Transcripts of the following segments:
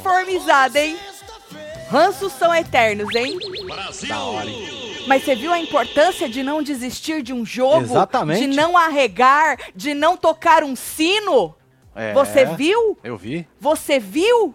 Uniformizada, hein? Ranços são eternos, hein? Da hora, hein? Mas você viu a importância de não desistir de um jogo? Exatamente. De não arregar, de não tocar um sino? É, Você viu? Eu vi. Você viu?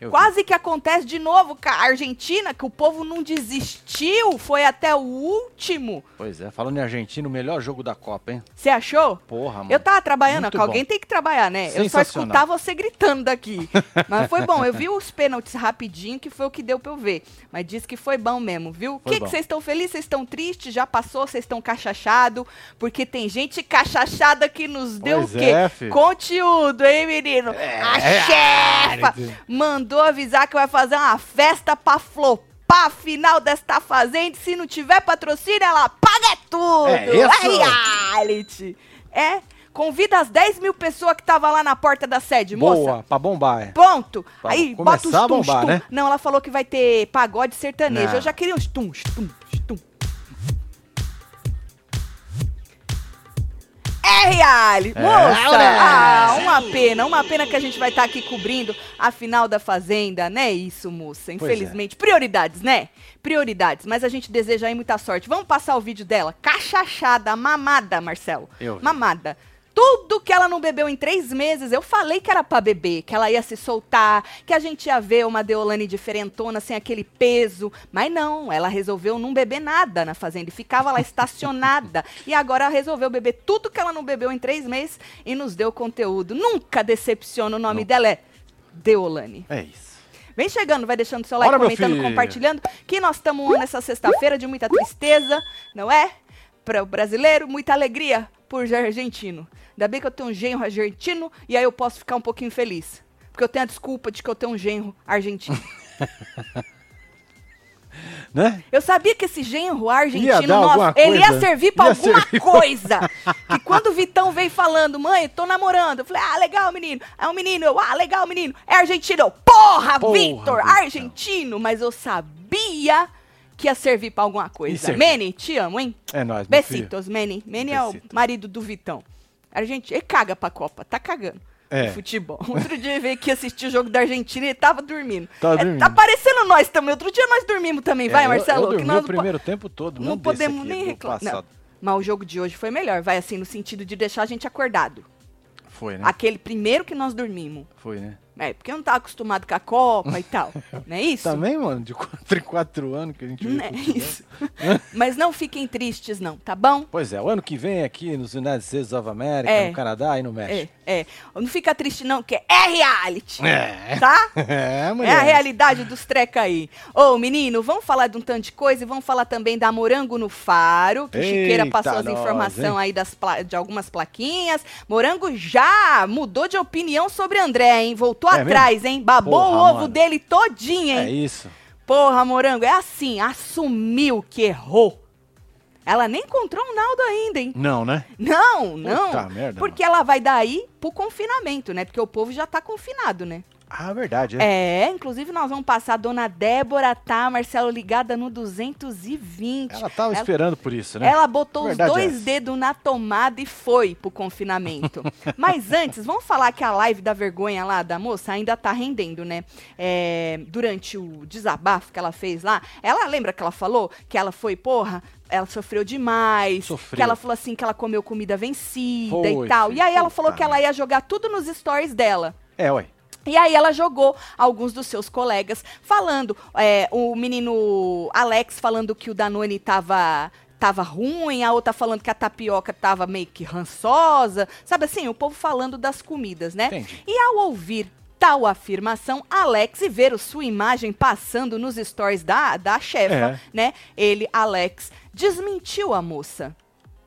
Eu vi. Quase que acontece de novo com a Argentina, que o povo não desistiu, foi até o último. Pois é, falando em Argentina, o melhor jogo da Copa, hein? Você achou? Porra, mano. Eu tava trabalhando, que alguém tem que trabalhar, né? Eu só escutava você gritando daqui. Mas foi bom, eu vi os pênaltis rapidinho, que foi o que deu pra eu ver. Mas disse que foi bom mesmo, viu? O que vocês estão felizes? Vocês estão tristes? Já passou? Vocês estão cachachados? Porque tem gente cachachada que nos deu Pois o quê? é. Conteúdo, hein, menino? a chefa mandou avisar que vai fazer uma festa pra flopar a final desta fazenda. Se não tiver patrocínio, ela paga tudo. É isso. reality. É. Convida as 10 mil pessoas que tava lá na porta da sede, moça. Boa, pra bombar, é. Ponto. Pra Aí, bota os a tum, bombar, tum. né? Não, ela falou que vai ter pagode sertanejo. Não. Eu já queria uns tum, tum, É. É, Moça, ah, uma pena, uma pena que a gente vai estar aqui cobrindo a final da Fazenda, né? Isso, moça. é. Infelizmente. Prioridades, né? Prioridades. Mas a gente deseja aí muita sorte. Vamos passar o vídeo dela. Cachachada, mamada, Marcelo. Eu vi. Tudo que ela não bebeu em três meses, eu falei que era pra beber, que ela ia se soltar, que a gente ia ver uma Deolane diferentona, sem aquele peso. Mas não, ela resolveu não beber nada na fazenda e ficava lá estacionada. e agora ela resolveu beber tudo que ela não bebeu em três meses e nos deu conteúdo. Nunca decepciona, o nome Não. dela é Deolane. É isso. Vem chegando, vai deixando seu like, Bora, comentando, compartilhando. Que nós estamos nessa sexta-feira de muita tristeza, não é? Para o brasileiro, muita alegria por argentino. Ainda bem que eu tenho um genro argentino e aí eu posso ficar um pouquinho feliz. Porque eu tenho a desculpa de que eu tenho um genro argentino. Né? Eu sabia que esse genro argentino, Ia alguma ele ia coisa. servir pra Ia alguma servir. coisa. que quando o Vitão veio falando, mãe, tô namorando, eu falei, ah, legal, menino. É um menino, eu, ah, legal, menino. É argentino, porra, Porra, Vitor, argentino. Mas eu sabia que ia servir pra alguma coisa. Mene, te amo, hein? É nóis. Besitos, Mene. Mene é o marido do Vitão. Argentino, ele caga pra Copa, tá cagando. É. Futebol. Outro dia ele veio aqui assistir o jogo da Argentina e tava dormindo. Tava É, dormindo. Tá parecendo nós também. Outro dia nós dormimos também, vai, É, eu- Marcelo? Eu, que dormi nós o não po- primeiro tempo todo. não podemos aqui, nem reclamar. Mas o jogo de hoje foi melhor, vai assim, no sentido de deixar a gente acordado. Foi, né? Aquele primeiro que nós dormimos. Foi, né? É, porque eu não tava acostumado com a Copa e tal. Não é isso? Também, mano, de 4 em 4 anos que a gente Não é isso. Mas não fiquem tristes, não, tá bom? Pois é, o ano que vem aqui nos United States of America, É. no Canadá e no É, México. é. Não fica triste, não, que é reality. É. Tá? É, É mulher. a realidade dos treca aí. Ô, menino, vamos falar de um tanto de coisa e vamos falar também da Morango no Faro, que o Chiqueira Eita, passou as informações aí das de algumas plaquinhas. Morango já mudou de opinião sobre André, hein? Voltou É atrás, hein? Babou Porra, o ovo mano. dele todinho, É hein? isso. Porra, Morango, é assim, assumiu que errou. Ela nem encontrou um Naldo ainda, hein? Não, né? Não, não. Puta merda, porque ela vai daí pro confinamento, né? Porque o povo já tá confinado, né? Ah, verdade, é. É, inclusive nós vamos passar a dona Débora, tá, Marcelo, ligada no 220. Ela tava Ela- esperando por isso, né? Ela botou Verdade os é dois essa. dedos na tomada e foi pro confinamento. Mas antes, vamos falar que a live da vergonha lá da moça ainda tá rendendo, né? É, durante o desabafo que ela fez lá, ela lembra que ela falou que ela foi, porra, ela sofreu demais. Sofreu. Que ela falou assim que ela comeu comida vencida e Foi, tal. filho, E aí ela falou que ela ia jogar tudo nos stories dela. É, ué. E aí ela jogou alguns dos seus colegas falando, é, o menino Alex falando que o Danone tava tava ruim, a outra falando que a tapioca tava meio que rançosa, sabe assim, o povo falando das comidas, né? Entendi. E ao ouvir tal afirmação, Alex e ver a sua imagem passando nos stories da, da chefa, É. né? Ele, Alex, desmentiu a moça.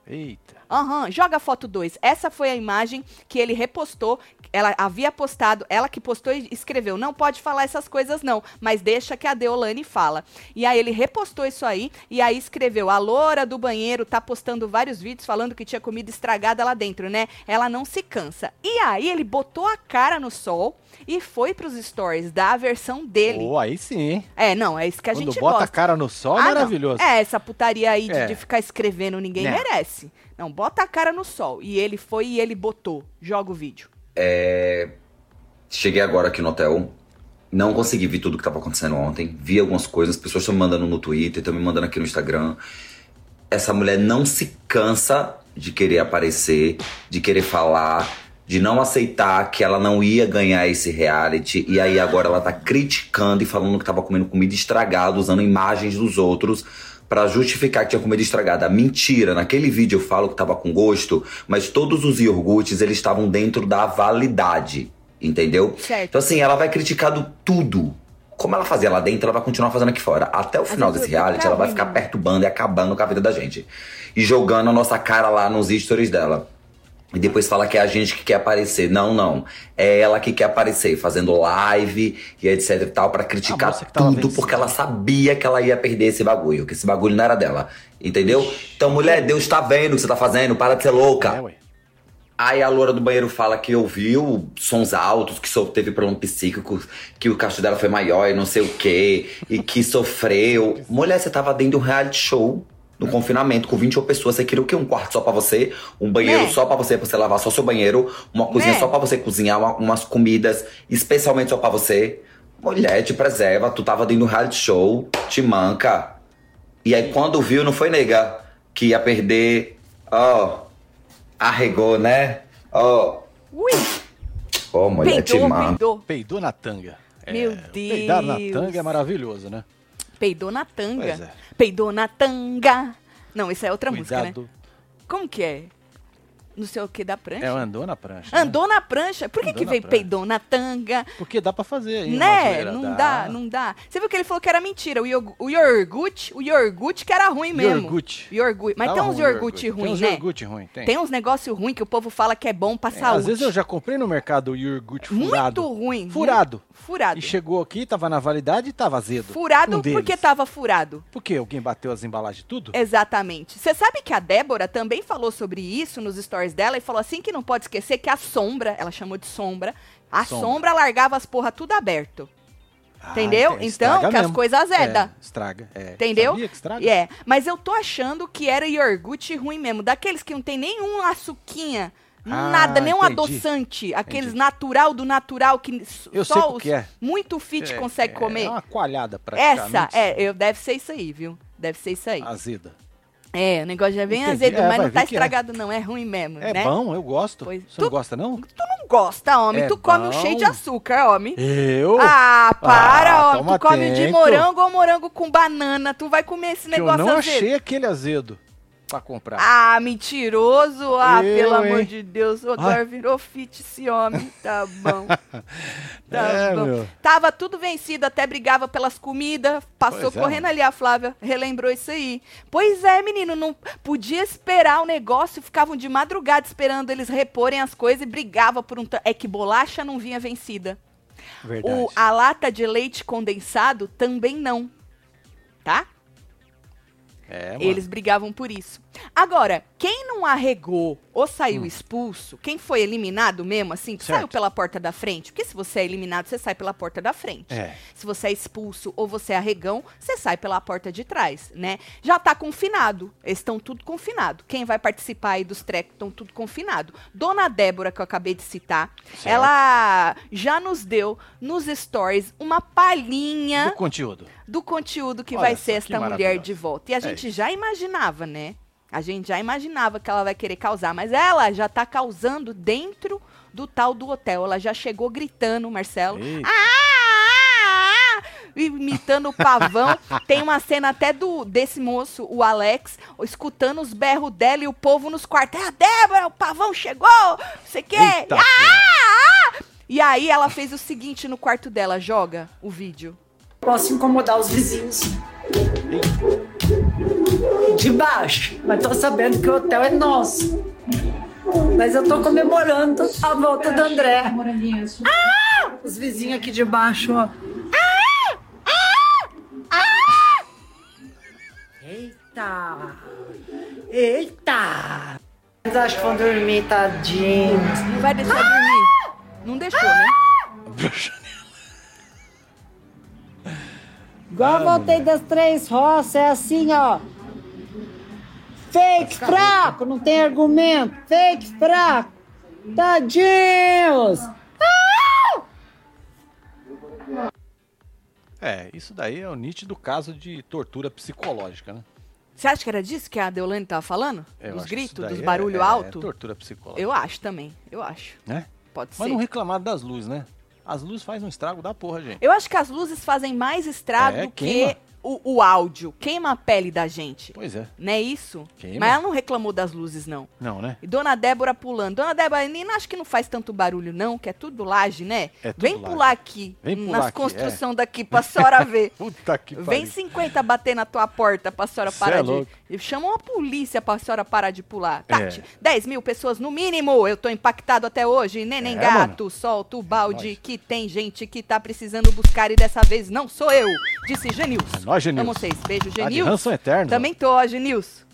Eita. Aham, joga a foto 2. Essa foi a imagem que ele repostou. Ela havia postado, ela que postou e escreveu: não pode falar essas coisas, não, mas deixa que a Deolane fala. E aí ele repostou isso aí e aí escreveu: a loura do banheiro tá postando vários vídeos falando que tinha comida estragada lá dentro, né? Ela não se cansa. E aí ele botou a cara no sol e foi pros stories da versão dele. Pô, aí sim? É, não, é isso que a Quando gente bota gosta. a cara no sol, Ah, não. maravilhoso. É, essa putaria aí de, É. de ficar escrevendo ninguém Né. merece. Não, bota a cara no sol. E ele foi e ele botou. Joga o vídeo. É... Cheguei agora aqui no hotel. Não consegui ver tudo que estava acontecendo ontem. Vi algumas coisas, as pessoas estão me mandando no Twitter, estão me mandando aqui no Instagram. Essa mulher não se cansa de querer aparecer, de querer falar, de não aceitar que ela não ia ganhar esse reality. E aí agora ela tá criticando e falando que tava comendo comida estragada, usando imagens dos outros para justificar que tinha comida estragada. Mentira, naquele vídeo eu falo que tava com gosto, mas todos os iogurtes eles estavam dentro da validade, entendeu? Certo. Então assim, ela vai criticando tudo. Como ela fazia lá dentro, ela vai continuar fazendo aqui fora. Até o final desse reality, ela vai ficar perturbando e acabando com a vida da gente. E jogando a nossa cara lá nos stories dela. E depois fala que é a gente que quer aparecer. Não, não. É ela que quer aparecer, fazendo live e etc e tal, pra criticar tudo, porque ela sabia que ela ia perder esse bagulho, que esse bagulho não era dela. Entendeu? Então, mulher, Deus tá vendo o que você tá fazendo, para de ser louca. É, ué. Aí a loura do banheiro fala que ouviu sons altos, que teve problema psíquico, que o cacho dela foi maior e não sei o quê, e que sofreu. Mulher, você tava dentro de um reality show no confinamento, com 21 pessoas, você queria o quê? Um quarto só para você, um banheiro né? só para você, pra você lavar só seu banheiro, uma cozinha né? só para você cozinhar uma, umas comidas especialmente só para você. Mulher, te preserva, tu tava dentro do reality show, te manca. E aí quando viu, não foi nega que ia perder, ó, oh, arregou, né? Ó. Oh. Ui! Ô, oh, mulher, peidou, te manca. Peidou. peidou na tanga. Meu é, Deus. Peidar na tanga é maravilhoso, né? Peidou na tanga. É. Peidou na tanga. Não, isso é outra Cuidado. música, né? Como que é? Não sei o que da prancha. É, andou na prancha. Andou né? na prancha? Por que, que veio peidou na tanga? Porque dá pra fazer aí. Né? Não dá. dá. não dá. Você viu que ele falou que era mentira. O, iog o iogurte, o iogurte que era ruim mesmo. Iogurte. Iogurte. Mas tem uns iogurte ruim, né? Tem uns iogurte ruim, tem. Tem uns negócios ruins que o povo fala que é bom pra é, saúde. Às vezes eu já comprei no mercado o iogurte furado. Muito ruim. Furado. Furado. E chegou aqui, tava na validade e tava azedo. Furado um porque tava furado. Porque alguém bateu as embalagens tudo? Exatamente. Você sabe que a Débora também falou sobre isso nos stories dela e falou assim que não pode esquecer que a sombra, ela chamou de sombra, a sombra, sombra largava as porra tudo aberto. Ah, Entendeu? então, que mesmo. as coisas azeda. É, estraga. É. Entendeu? Sabia que estraga? É. Mas eu tô achando que era iogurte ruim mesmo. Daqueles que não tem nenhum açuquinha. Ah, nada, nenhum entendi. adoçante. Aqueles entendi. natural do natural que eu só os é. muito fit é, consegue é, comer. É uma coalhada praticamente. Essa, é, eu, deve ser isso aí, viu? Deve ser isso aí. Azeda. É, o negócio já vem Entendi. azedo, é, mas não tá é. estragado, é. não. É ruim mesmo. É né? bom, eu gosto. Pois, Você tu, não gosta, não? Tu não gosta, homem. É tu come um cheio de açúcar, homem. Eu? Ah, para, ah, homem. Tu come de morango ou morango com banana. Tu vai comer esse negócio azedo. Eu não azedo. achei aquele azedo pra comprar. Ah, mentiroso. Ah, eu, pelo hein? amor de Deus. O agora virou fit esse homem. Tá bom. Tá é, bom. Meu. Tava tudo vencido, até brigava pelas comidas. Passou pois é, correndo é, ali a Flávia, relembrou isso aí. Pois é, menino, não podia esperar o negócio, ficavam de madrugada esperando eles reporem as coisas e brigava por um. É que bolacha não vinha vencida. Verdade. O, a lata de leite condensado também não. Tá? É, Eles brigavam por isso. Agora, quem não arregou ou saiu hum. expulso, quem foi eliminado mesmo, assim, saiu pela porta da frente. Porque se você é eliminado, você sai pela porta da frente. É. Se você é expulso ou você é arregão, você sai pela porta de trás, né? Já tá confinado. Eles estão tudo confinado. Quem vai participar aí dos trecos estão tudo confinado. Dona Débora, que eu acabei de citar, certo. ela já nos deu nos stories uma palhinha do conteúdo. Do conteúdo que Olha vai ser esta mulher de volta. E a é gente é já imaginava, né? A gente já imaginava que ela vai querer causar, mas ela já tá causando dentro do tal do hotel. Ela já chegou gritando, Marcelo. Ah, ah, ah, imitando o pavão. Tem uma cena até do desse moço, o Alex, escutando os berros dela e o povo nos quartos. É a Débora, o pavão chegou! Você quer? Ah, ah, e aí ela fez o seguinte no quarto dela, joga o vídeo. Posso incomodar os vizinhos de baixo, mas tô sabendo que o hotel é nosso. Mas eu tô comemorando a volta do André. Ah! Os vizinhos aqui de baixo, ó. Ah! Ah! Ah! Eita! Eita! Eles acham que vão dormir, tadinhos. Não vai deixar dormir. Não deixou, né? Igual a voltei das três roças, é assim, ó. Fake fraco, não tem argumento. Fake fraco. Tadinhos! É, isso daí é o nítido caso de tortura psicológica, né? Você acha que era disso que a Deolane tava falando? Eu dos que gritos, dos daí barulho é, alto? É tortura psicológica. Eu acho também, eu acho. Né? Pode Mas ser. não reclamaram das luzes, né? As luzes fazem um estrago da porra, gente. Eu acho que as luzes fazem mais estrago É, do queima. O, o áudio. Queima a pele da gente. Pois é. Não é isso? Queima. Mas ela não reclamou das luzes, não. Não, né? E Dona Débora pulando. Dona Débora, nem acho que não faz tanto barulho, não, que é tudo laje, né? É tudo Vem laje. pular aqui, Vem pular nas é. construção daqui, pra senhora ver. Puta que Vem pariu. 50 bater na tua porta pra senhora Cê parar é de. louco. E Chama uma polícia pra senhora parar de pular. É. Tati, 10 mil pessoas no mínimo. Eu tô impactado até hoje. Neném É, gato, solta o balde que tem gente que tá precisando buscar e dessa vez não sou eu. Disse Genils. É nóis, Genils. Amo vocês. Beijo, Tá Genils. eterno. Também tô, ó, Genils.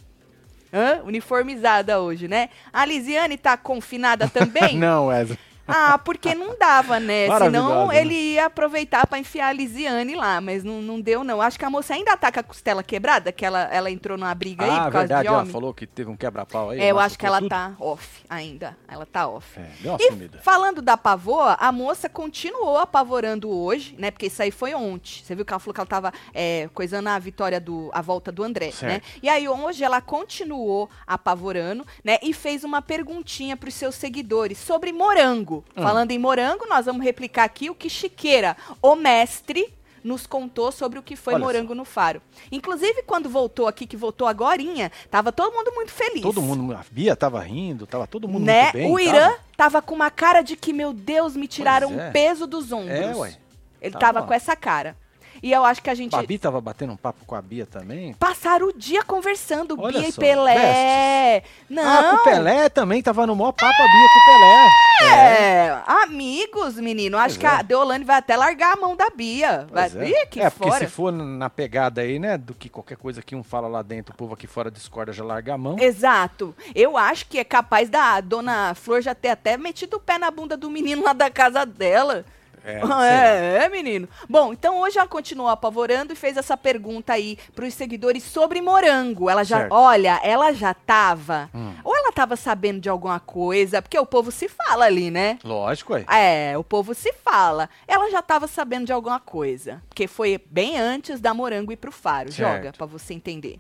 Hã? Uniformizada hoje, né? A Lisiane tá confinada também? Não, Wesley. Ah, porque não dava, né? Senão né? ele ia aproveitar pra enfiar a Lisiane lá, mas não, não deu, não. Acho que a moça ainda tá com a costela quebrada, que ela, ela entrou numa briga aí Ah, por causa verdade, de ela homem. falou que teve um quebra-pau aí. É, eu acho que ela tudo. tá off ainda. Ela tá off. É, deu uma E sumida. falando da pavoa, a moça continuou apavorando hoje, né? Porque isso aí foi ontem. Você viu que ela falou que ela tava é, coisando a vitória do. a volta do André, Certo. né? E aí hoje ela continuou apavorando, né? E fez uma perguntinha pros seus seguidores sobre morango. Hum. Falando em morango, nós vamos replicar aqui o que Chiqueira, o mestre. Nos contou sobre o que foi Olha Morango no Faro. Inclusive, quando voltou aqui, que voltou agorinha, tava todo mundo muito feliz Todo mundo, a Bia tava rindo, tava todo mundo né? muito bem. o tava? Irã tava com uma cara de que, meu Deus, me tiraram Pois é. um peso dos ombros. É, ué. Ele Tava. tava com essa cara. E eu acho que a gente. Babi tava batendo um papo com a Bia também. Passaram o dia conversando, Olha Bia e só, Pelé. Não. Ah, com o Pelé também, tava no maior papo a Bia com o Pelé. É, amigos, menino. Acho Pois que é. a Deolane vai até largar a mão da Bia. Vai... É. Ih, que é, porque fora. se for na pegada aí, né, do que qualquer coisa que um fala lá dentro, o povo aqui fora discorda, já larga a mão. Exato. Eu acho que é capaz da dona Flor já ter até metido o pé na bunda do menino lá da casa dela. É, Ah, lá. É, menino. Bom, então hoje ela continuou apavorando e fez essa pergunta aí pros seguidores sobre morango. Ela já, Certo. olha, ela já tava. Hum. Ou ela tava sabendo de alguma coisa, porque o povo se fala ali, né? Lógico, aí. É, o povo se fala. Ela já tava sabendo de alguma coisa, porque foi bem antes da morango ir pro faro. Certo. Joga pra você entender.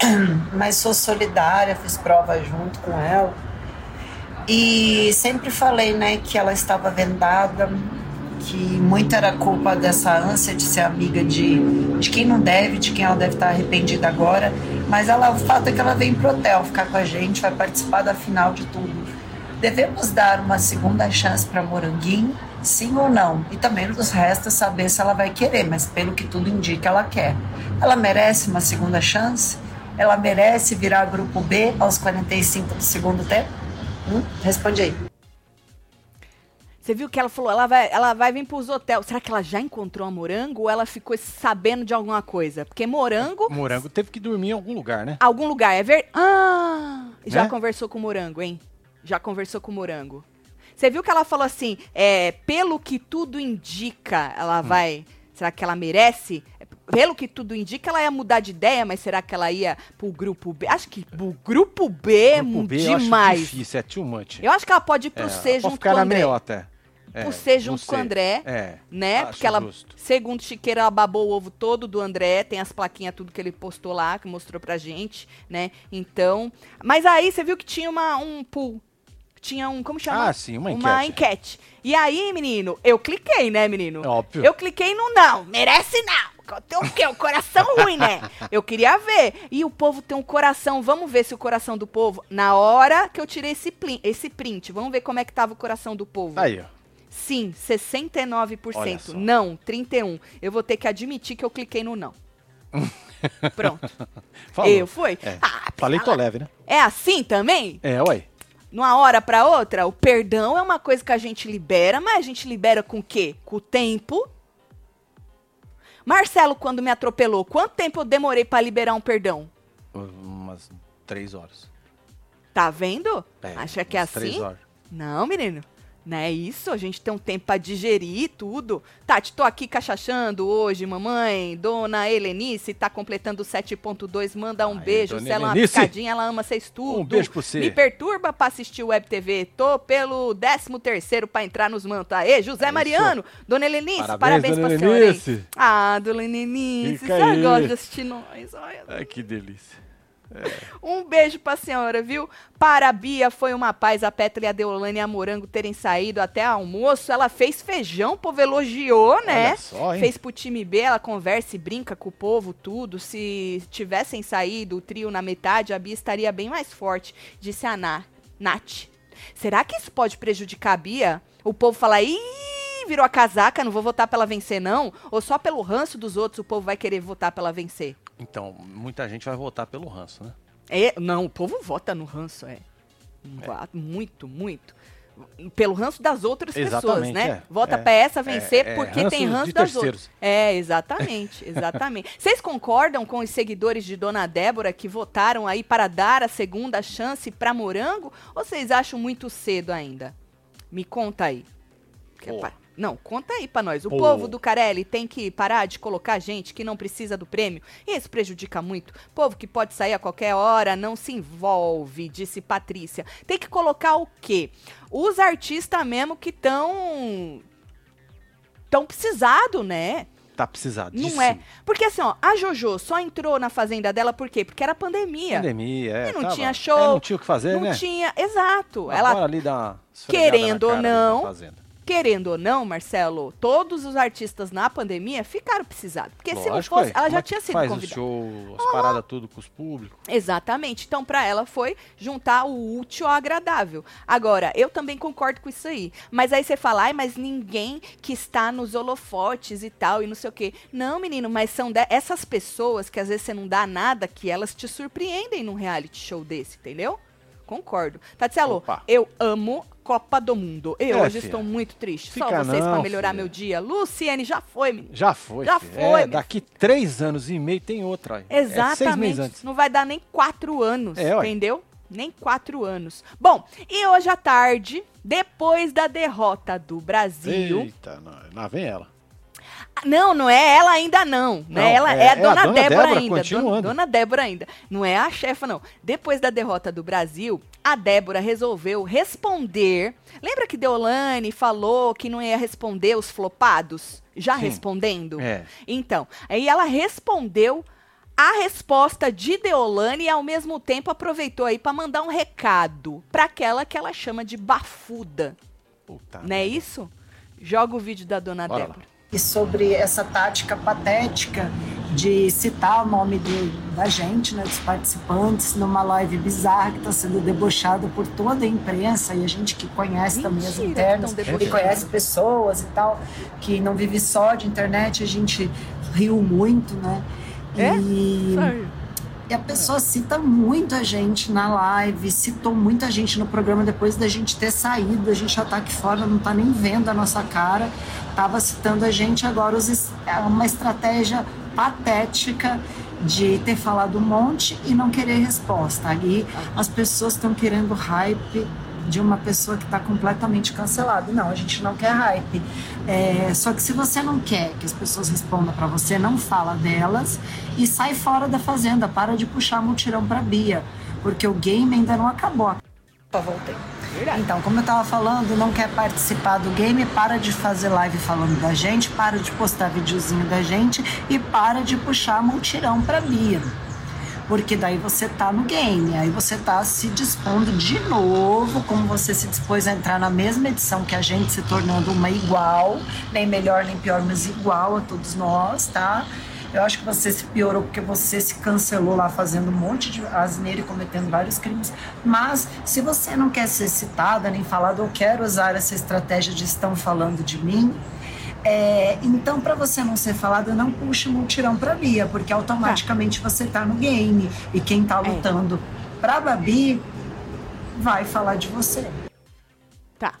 mas sou solidária, fiz prova junto com ela. E sempre falei, né, que ela estava vendada, que muito era culpa dessa ânsia de ser amiga de, de quem não deve, de quem ela deve estar arrependida agora. Mas ela, o fato é que ela vem pro hotel ficar com a gente, vai participar da final de tudo. Devemos dar uma segunda chance para Moranguinho, sim ou não? E também nos resta saber se ela vai querer, mas pelo que tudo indica, ela quer. Ela merece uma segunda chance? Ela merece virar grupo B aos 45 do segundo tempo? Hum? Responde aí. Você viu que ela falou, ela vai, ela vai vir pros hotéis. Será que ela já encontrou a morango ou ela ficou sabendo de alguma coisa? Porque morango, O Morango teve que dormir em algum lugar, né? algum lugar, é ver. Ah! Já Né? conversou com o morango, hein? Já conversou com o morango. Você viu que ela falou assim, é, pelo que tudo indica, Hum. ela vai. Será que ela merece? Pelo que tudo indica, ela ia mudar de ideia, mas será que ela ia pro grupo B? Acho que pro grupo B é Grupo B eu acho demais. difícil, é too much. Eu acho que ela pode ir pro É, C pode junto ficar com o na André. meio até. É, C no junto com o André. É. né? Porque ela, justo. segundo Chiqueira, ela babou o ovo todo do André, tem as plaquinhas, tudo que ele postou lá, que mostrou pra gente, né? Então. Mas aí você viu que tinha uma, um pool. Tinha um. Como chama? Ah, sim, uma Uma enquete. enquete. E aí, menino, eu cliquei, né, menino? Óbvio. Eu cliquei no não. Merece não. Tem o quê? O coração ruim, né? Eu queria ver. E o povo tem um coração. Vamos ver se o coração do povo. Na hora que eu tirei esse, plin- esse print, vamos ver como é que tava o coração do povo. Aí, ó. Sim, Olha 69%. só. Não, 31%. Eu vou ter que admitir que eu cliquei no não. Pronto. Falou. Eu fui. É. Ah, Falei tô leve, né? É assim também? É, ué. Numa hora pra outra, o perdão é uma coisa que a gente libera, mas a gente libera com o quê? Com o tempo. Marcelo, quando me atropelou, quanto tempo eu demorei pra liberar um perdão? Umas três horas. Tá vendo? É, Acha que é umas Três assim? horas. Não, menino. Né, isso, a gente tem um tempo pra digerir tudo. Tati, tô aqui cachachando hoje, mamãe. Dona Helenice tá completando 7.2, manda um Aí, beijo. Se ela é uma Helenice. picadinha, ela ama vocês tudo. Um beijo pra você. Me perturba pra assistir Web TV. Tô pelo 13 terceiro pra entrar nos mantos. Aê, José isso. Mariano. Dona Helenice, parabéns, Parabéns, dona pra senhora. hein? Helenice. Ah, Dona Helenice, Fica você gosta de assistir nós. Olha. Ai, que delícia. Um beijo pra senhora, viu? Para a Bia, foi uma paz a Petra e a Deolane e a Morango terem saído até almoço. Ela fez feijão, o povo elogiou, né? Só? Fez pro time B, ela conversa e brinca com o povo, tudo. Se tivessem saído o trio na metade, a Bia estaria bem mais forte, disse a Na- Nath. Será que isso pode prejudicar a Bia? O povo falar, ih, virou a casaca, não vou votar pra ela vencer, não? Ou só pelo ranço dos outros o povo vai querer votar pra ela vencer? Então, muita gente vai votar pelo ranço, né? É, não, o povo vota no ranço, é. Va- Muito, muito. Pelo ranço das outras pessoas, Exatamente, né? é. Vota É. pra essa vencer É, é, porque ranço tem ranço das terceiros. outras. É, exatamente, exatamente. Vocês concordam com os seguidores de Dona Débora que votaram aí para dar a segunda chance pra Morango? Ou vocês acham muito cedo ainda? Me conta aí. É Não, conta aí pra nós. O Pô. povo do Carelli tem que parar de colocar gente que não precisa do prêmio. Isso prejudica muito. Povo que pode sair a qualquer hora, não se envolve, disse Patrícia. Tem que colocar o quê? Os artistas mesmo que estão tão precisado, né? Tá precisado. Não é. Porque assim, ó, a Jojo só entrou na fazenda dela por quê? Porque era pandemia. Pandemia, é. E não tava- tinha show, é, não tinha o que fazer, não né? tinha, exato. Ela Ela ali esfregada querendo ou não. Querendo ou não, Marcelo, todos os artistas na pandemia ficaram precisados. Porque se não Lógico, fosse, ué. ela Como já é tinha sido faz convidada. o show, as paradas tudo com os públicos. Exatamente. Então, pra ela foi juntar o útil ao agradável. Agora, eu também concordo com isso aí. Mas aí você fala, ai, mas ninguém que está nos holofotes e tal, e não sei o quê. Não, menino, mas são de- essas pessoas que às vezes você não dá nada, que elas te surpreendem num reality show desse, entendeu? Concordo. Tatielo, Opa. eu amo Copa do Mundo. Eu É, hoje filha. estou muito triste. Só Fica vocês pra não, melhorar filha. meu dia. Luciene, já foi, menino. Já foi. Já filho. foi, É, daqui três anos e meio tem outra. aí. É seis meses Exatamente. antes. não vai dar nem quatro anos, É, entendeu? Nem quatro anos. Bom, e hoje à tarde, depois da derrota do Brasil. Eita, lá vem ela. Não, não é ela ainda não. Não, é Não, ela, é- é, a é a dona, dona Débora, Débora, ainda. Dona, dona Débora ainda. Não é a chefa, não. Depois da derrota do Brasil, a Débora resolveu responder. Lembra que Deolane falou que não ia responder os flopados? Já Sim. respondendo? É. Então, aí ela respondeu a resposta de Deolane e ao mesmo tempo aproveitou aí para mandar um recado para aquela que ela chama de bafuda, Puta não é isso? Joga o vídeo da dona Bora lá. E sobre essa tática patética de citar o nome do- da gente, né, dos participantes, numa live bizarra que está sendo debochada por toda a imprensa e a gente que conhece também as Mentira, internas e debochando. conhece pessoas e tal, que não vive só de internet, a gente riu muito, né? É? E... E a pessoa cita muita gente na live, citou muita gente no programa depois da gente ter saído, a gente já tá aqui fora, não tá nem vendo a nossa cara. Tava citando a gente agora, os é uma estratégia patética de ter falado um monte e não querer resposta. Ali as pessoas estão querendo hype de uma pessoa que está completamente cancelada. Não, a gente não quer hype. É, só que se você não quer que as pessoas respondam para você, não fala delas e sai fora da fazenda. Para de puxar mutirão para Bia, porque o game ainda não acabou. Opa, voltei. Então, como eu tava falando, não quer participar do game, para de fazer live falando da gente, para de postar videozinho da gente e para de puxar multirão pra Bia. Porque daí você tá no game, aí você tá se dispondo de novo, como você se dispôs a entrar na mesma edição que a gente, se tornando uma igual, nem melhor nem pior, mas igual a todos nós, tá? Eu acho que você se piorou porque você se cancelou lá fazendo um monte de asneira e cometendo vários crimes. Mas se você não quer ser citada nem falado, eu quero usar essa estratégia de estão falando de mim. É, então, para você não ser falado, não puxe multirão pra Bia, porque automaticamente você tá no game. E quem tá lutando pra Babi vai falar de você. Tá.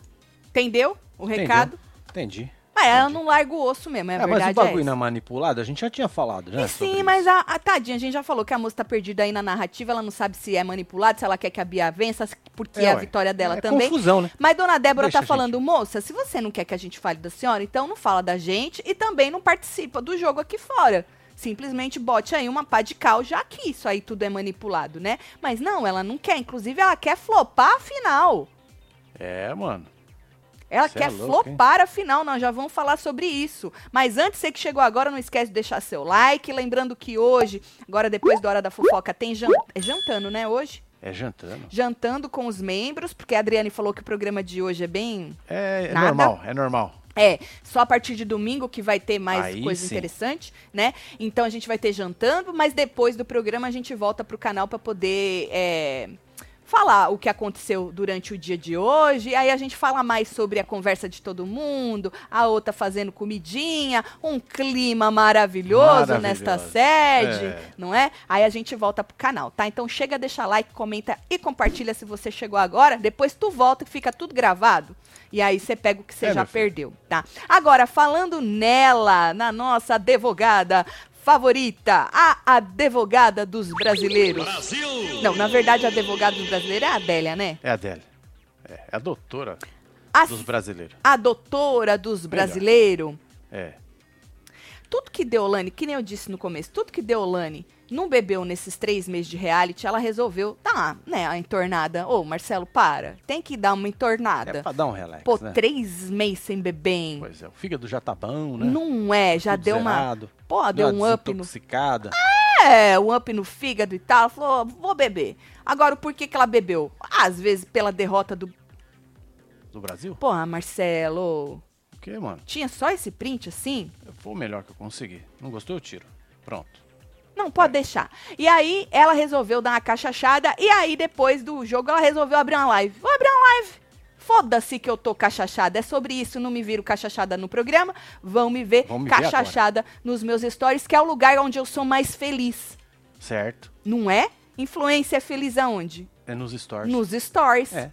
Entendeu o Entendeu? recado? Entendi. Mas ela não larga o osso mesmo, é, É, mas verdade o bagulho é não é manipulado, a gente já tinha falado, né? E Sim, mas a, a tadinha, a gente já falou que a moça tá perdida aí na narrativa, ela não sabe se é manipulado, se ela quer que a Bia vença, porque É, é a vitória dela É também. confusão, né? Mas Dona Débora Deixa tá falando, moça, se você não quer que a gente fale da senhora, então não fala da gente e também não participa do jogo aqui fora. Simplesmente bote aí uma pá de cal, já que isso aí tudo é manipulado, né? Mas não, ela não quer. Inclusive, ela quer flopar a final. É, mano. Ela Cê é quer louco, hein? flopar a final, nós já vamos falar sobre isso. Mas antes, você que chegou agora, não esquece de deixar seu like. Lembrando que hoje, agora depois da hora da fofoca, tem jan é jantando, né, hoje? É jantando. Jantando com os membros, porque a Adriane falou que o programa de hoje é bem É, é normal, é normal. É, só a partir de domingo que vai ter mais Aí coisa sim. interessante, né? Então a gente vai ter jantando, mas depois do programa a gente volta pro canal pra poder é, falar o que aconteceu durante o dia de hoje. Aí a gente fala mais sobre a conversa de todo mundo, a outra fazendo comidinha, um clima maravilhoso, nesta Maravilhoso. sede, É. não é? Aí a gente volta pro canal, tá? Então chega, deixa like, comenta e compartilha se você chegou agora. Depois tu volta que fica tudo gravado. E aí você pega o que você É, já perdeu, tá? Agora, falando nela, na nossa advogada favorita, a advogada dos brasileiros. Não, na verdade, a advogada dos brasileiros é a Adélia, né? É a Adélia. É, é a doutora A, dos brasileiros. a doutora dos brasileiros. É. Tudo que Deolane, que nem eu disse no começo, tudo que Deolane não bebeu nesses três meses de reality, ela resolveu dar, né, a entornada. Ô, Marcelo, para. Tem que dar uma É entornada. pra dar um relax, Pô, né? três meses sem beber, hein? Pois é, o fígado já tá bom, né? Não é, já Tudo deu uma. zerado, Pô, deu uma um up no. É, um up no fígado e tal. Ela falou, vou beber. Agora, por que, que ela bebeu? Às vezes pela derrota do. Do Brasil? Porra, Marcelo. O quê, mano? Tinha só esse print assim? Foi o melhor que eu consegui. Não gostou, eu tiro. Pronto. Não, pode deixar. E aí, ela resolveu dar uma cachachada. E aí, depois do jogo, ela resolveu abrir uma live. Vou abrir uma live. Foda-se que eu tô cachachada. É sobre isso. Não me viro cachachada no programa. Vão me ver Vão me ver cachachada nos meus stories, que é o lugar onde eu sou mais feliz. Certo. Não é? Influência é feliz aonde? É nos stories. Nos stories. É.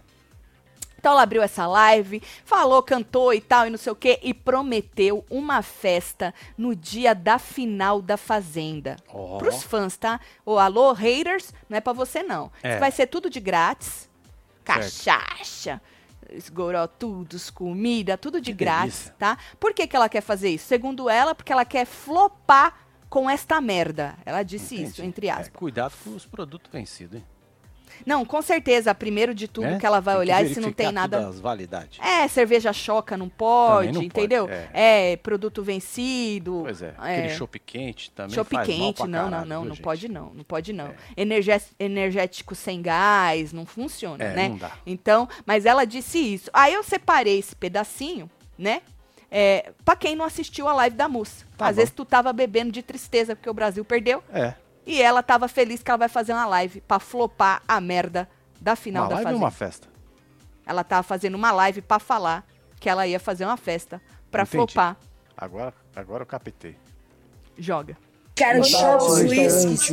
Então ela abriu essa live, falou, cantou e tal, e não sei o quê, e prometeu uma festa no dia da final da Fazenda. Ó. Pros fãs, tá? Ô, alô, haters, não é pra você não. É. Isso vai ser tudo de grátis. Cachaça, esgorotudos, comida, tudo de Que grátis, delícia. tá? Por que, que ela quer fazer isso? Segundo ela, porque ela quer flopar com esta merda. Ela disse isso, Entendi. entre É, aspas. cuidado com os produtos vencidos, hein? Não, com certeza, primeiro de tudo Né? que ela vai Tem olhar e se não tem nada. as validades. É, cerveja choca não pode, não entendeu? pode, é. produto vencido. Pois é, aquele chopp quente também Chopp quente, pra não, não, caralho, não, viu, não gente? pode não, não pode não. É. Energé- energético sem gás, não funciona, É, né? não dá. Então, mas ela disse isso. Aí eu separei esse pedacinho, né? É, pra quem não assistiu a live da moça. Tá Às bom. vezes tu tava bebendo de tristeza porque o Brasil perdeu. É. E ela tava feliz que ela vai fazer uma live pra flopar a merda da final Uma da live fazenda. uma festa? Ela tava fazendo uma live pra falar que ela ia fazer uma festa pra Entendi. flopar. Agora, agora eu captei. Joga. Quero shows, uísques,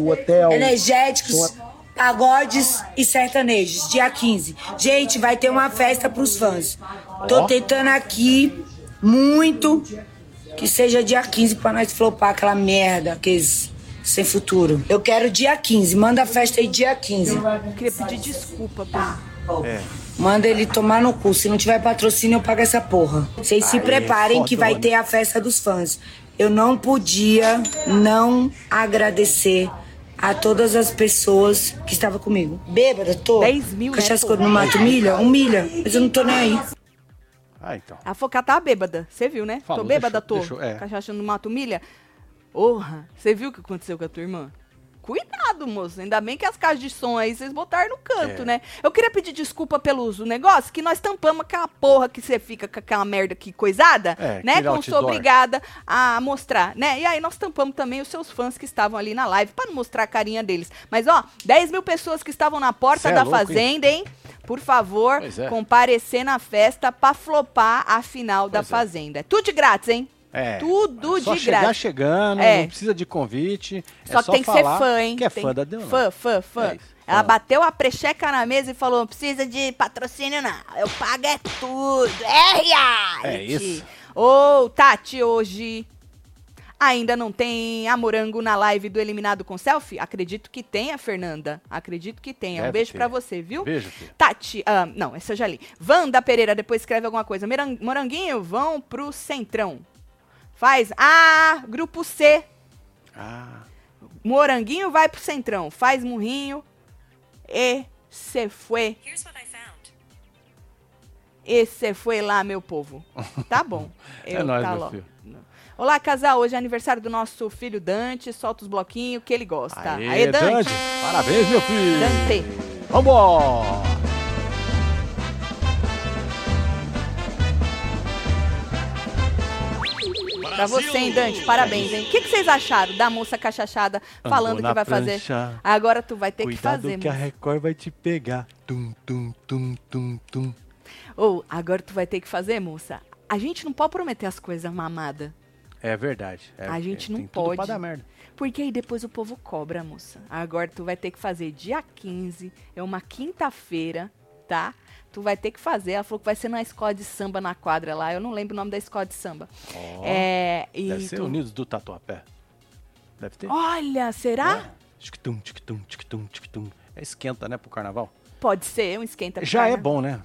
energéticos, pagodes e sertanejos. Dia 15. Gente, vai ter uma festa pros fãs. Tô tentando aqui muito que seja dia 15 pra nós flopar aquela merda, aqueles sem futuro. Eu quero dia 15. Manda a festa aí dia 15. Eu queria pedir desculpa, Bruno. É. Manda ele tomar no cu. Se não tiver patrocínio, eu pago essa porra. Vocês se preparem que vai ter a festa dos fãs. Eu não podia não agradecer a todas as pessoas que estavam comigo. Bêbada, tô. 10 mil, né, Cachaça quando não mato milha? Um milha. Mas eu não tô nem aí. Ah, então. A Focá tá bêbada. Você viu, né? Falou, tô bêbada, deixou- tô. deixou- é. Cachaça no mato milha. Porra, você viu o que aconteceu com a tua irmã? Cuidado, moço. Ainda bem que as caixas de som aí vocês botaram no canto, É. né? Eu queria pedir desculpa pelo uso negócio, que nós tampamos aquela porra que você fica com aquela merda aqui coisada, É, né? aquele Como sou obrigada a mostrar, né? E aí nós tampamos também os seus fãs que estavam ali na live, pra não mostrar a carinha deles. Mas, ó, 10 mil pessoas que estavam na porta é da louco? Fazenda, hein? Por favor, é. comparecer na festa pra flopar a final da Pois é. Fazenda. É tudo de grátis, hein? É. Tudo é só de chegar grátis. chegando, É. não precisa de convite. Só é que tem que ser fã, hein? Que é Tem- fã da Deolane. Fã, fã, fã. É Ela bateu a precheca na mesa e falou: não precisa de patrocínio, não. Eu pago é tudo. É reais. É isso. Ô, Tati, hoje ainda não tem a morango na live do Eliminado com Selfie? Acredito que tenha, Fernanda. Acredito que tenha. um Deve beijo ter. pra você, viu? Beijo, filho. Tati, ah, não, essa eu já li. Wanda Pereira depois escreve alguma coisa. Moranguinho, vão pro Centrão. Faz. Ah, grupo C. Ah, Moranguinho vai pro Centrão. Faz murrinho. E se foi. Here's what I found. E se foi lá, meu povo. Tá bom. É nóis, tá meu filho. Olá, casal. Hoje é aniversário do nosso filho Dante. Solta os bloquinhos que ele gosta. aê, Aê, Dante. Dante. Parabéns, meu filho. Dante. Vambora. Pra você, hein, Dante? Parabéns, hein? O que, que vocês acharam da moça cachachada falando que vai fazer? prancha. Agora tu vai ter que Cuidado fazer, que a moça. Record vai te pegar. Tum, tum, tum, tum, tum. Ou, agora tu vai ter que fazer, moça. A gente não pode prometer as coisas mamada. É verdade. é, A gente não tem tudo pode. Porque aí depois o povo cobra, moça. Agora tu vai ter que fazer dia 15, é uma quinta-feira, tá? Tu vai ter que fazer. Ela falou que vai ser na escola de samba na quadra lá. Eu não lembro o nome da escola de samba. Ó, é, e Deve ser tu- Unidos do Tatuapé. Deve ter. Olha, será? Tic-tum, tic-tum, tic-tum, tic-tum. É esquenta, né, pro carnaval? Pode ser, um esquenta. Já é carna- bom, né?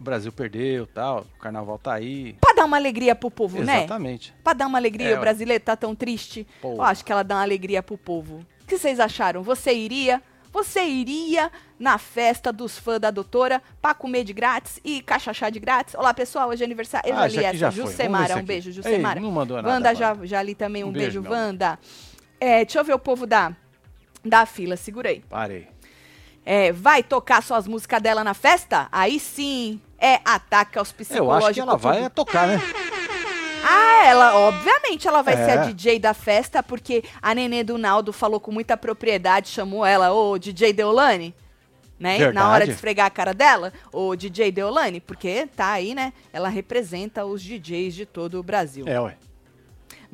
O Brasil perdeu tal, o carnaval tá aí. Pra dar uma alegria pro povo, né? Exatamente. Pra dar uma alegria, É, o brasileiro tá tão triste. Pô. Eu acho que ela dá uma alegria pro povo. O que vocês acharam? Você iria? Você iria na festa dos fãs da doutora pra comer de grátis e cachachá de grátis? Olá, pessoal, hoje é aniversário. Eu Ah, já li essa. já Jusemara, um beijo, Ei, Jusemara. não mandou nada, Wanda, já, já li também. Um, Um beijo, beijo. Wanda. É, deixa eu ver o povo da, da fila. Segurei. Parei. É, vai tocar suas músicas dela na festa? Aí sim, é ataque aos Eu psicológicos. acho que ela vai tocar, né? Ah, ela, obviamente, ela vai É. ser a DJ da festa, porque a Nenê do Naldo falou com muita propriedade, chamou ela, ô DJ Deolane, né? Na hora de esfregar a cara dela, ô DJ Deolane, porque tá aí, né? Ela representa os DJs de todo o Brasil. É, ué.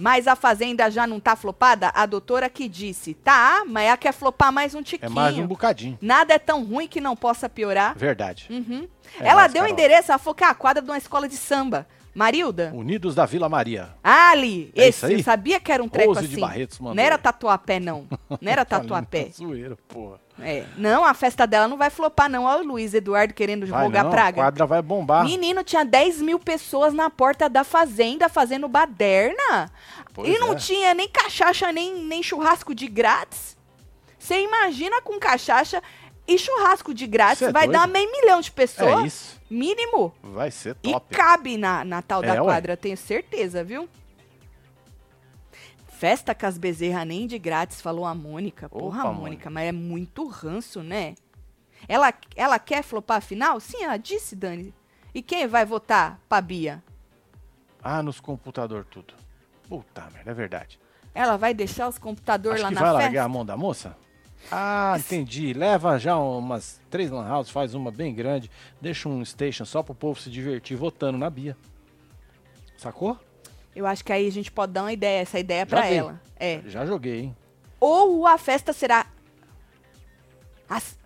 Mas a Fazenda já não tá flopada? A doutora que disse, tá, mas ela quer flopar mais um É tiquinho. mais um bocadinho. Nada é tão ruim que não possa piorar. Verdade. Uhum. É ela deu o endereço, ela falou que é a quadra de uma escola de samba. Marilda? Unidos da Vila Maria. Ali, É esse, eu sabia que era um treco Rose assim. de Barretos mandou. não era tatuapé, não. Não era tatuapé. Zoeira, porra. É. Não, a festa dela não vai flopar, não. Olha o Luiz Eduardo querendo Vai não, praga. A quadra vai bombar. Menino, tinha 10 mil pessoas na porta da fazenda fazendo baderna. Pois e não é. tinha nem cachaça, nem, nem churrasco de grátis. Você imagina com cachaça e churrasco de grátis, Cê é vai dar meio milhão de pessoas. É isso. Mínimo. Vai ser E top. cabe na, na tal da É, ué. quadra, tenho certeza, viu? Festa com as bezerra nem de grátis, falou a Mônica. Porra, Opa, Mônica, mas é muito ranço, né? Ela, ela quer flopar a final? Sim, ela disse, Dani. E quem vai votar pra Bia? Ah, nos computador tudo. Puta merda, é verdade. Ela vai deixar os computadores lá que na vai festa? largar a mão da moça? Ah, entendi. Leva já umas três lan houses, faz uma bem grande, deixa um station só pro povo se divertir votando na Bia. Sacou? Eu acho que aí a gente pode dar uma ideia, essa ideia dei. ela. É. Já joguei, hein? Ou a festa será. as-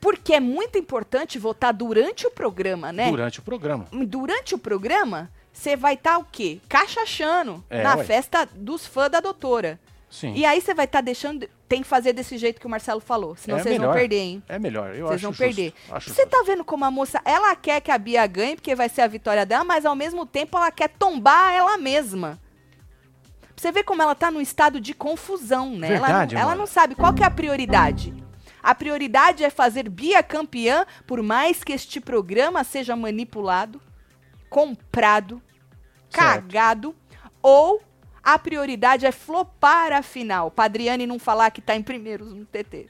Porque é muito importante votar durante o programa, né? Durante o programa. durante o programa, você vai estar o quê? Cachachando É, na ué. festa dos fãs da doutora. Sim. E aí você vai estar deixando. Tem que fazer desse jeito que o Marcelo falou. Senão É vocês vão perder, hein? É melhor, eu Vocês acho vão justo. perder. Acho Você justo. tá vendo como a moça, ela quer que a Bia ganhe, porque vai ser a vitória dela, mas ao mesmo tempo ela quer tombar ela mesma. Você vê como ela tá num estado de confusão, né? Ela Verdade, não, ela não sabe qual que é a prioridade. A prioridade é fazer Bia campeã, por mais que este programa seja manipulado, comprado, Certo. cagado, ou a prioridade é flopar a final. Pra Adriane não falar que tá em primeiros no TT.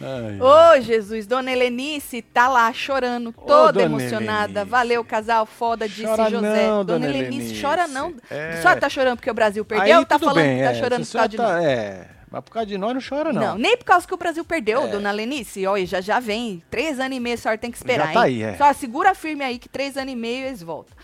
Ai, Ô, Jesus, Dona Helenice tá lá chorando, toda emocionada. Helenice. Valeu, casal foda, disse Chora José. não, Dona Dona Helenice, Helenice. chora não. É. A senhora tá chorando porque o Brasil perdeu? Aí, tá tudo falando bem, que tá é, chorando por causa de a senhora tá- É, mas por causa de nós não chora, não. não, nem por causa que o Brasil perdeu, É. dona Lenice. Olha, já, já vem. Três anos e meio a senhora tem que esperar, Já tá hein? aí, é. Só segura firme aí que três anos e meio eles voltam.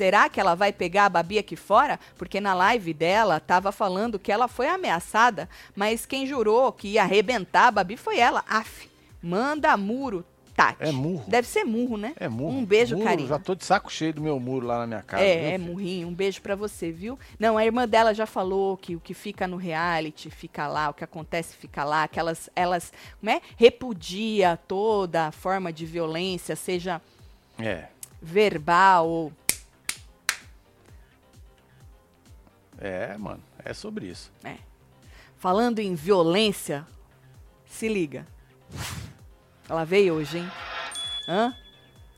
Será que ela vai pegar a Babi aqui fora? Porque na live dela tava falando que ela foi ameaçada, mas quem jurou que ia arrebentar a Babi foi ela. Af, manda muro, Tati. É murro. Deve ser murro, né? É murro. Um beijo, muro, Karina. Já tô de saco cheio do meu muro lá na minha casa. É, viu, é murrinho. Um beijo pra você, viu? Não, a irmã dela já falou que o que fica no reality fica lá, o que acontece fica lá, que elas, elas como é? repudia toda a forma de violência, seja É. verbal ou É, mano. É sobre isso. Falando em violência, se liga. Ela veio hoje, hein? Hã?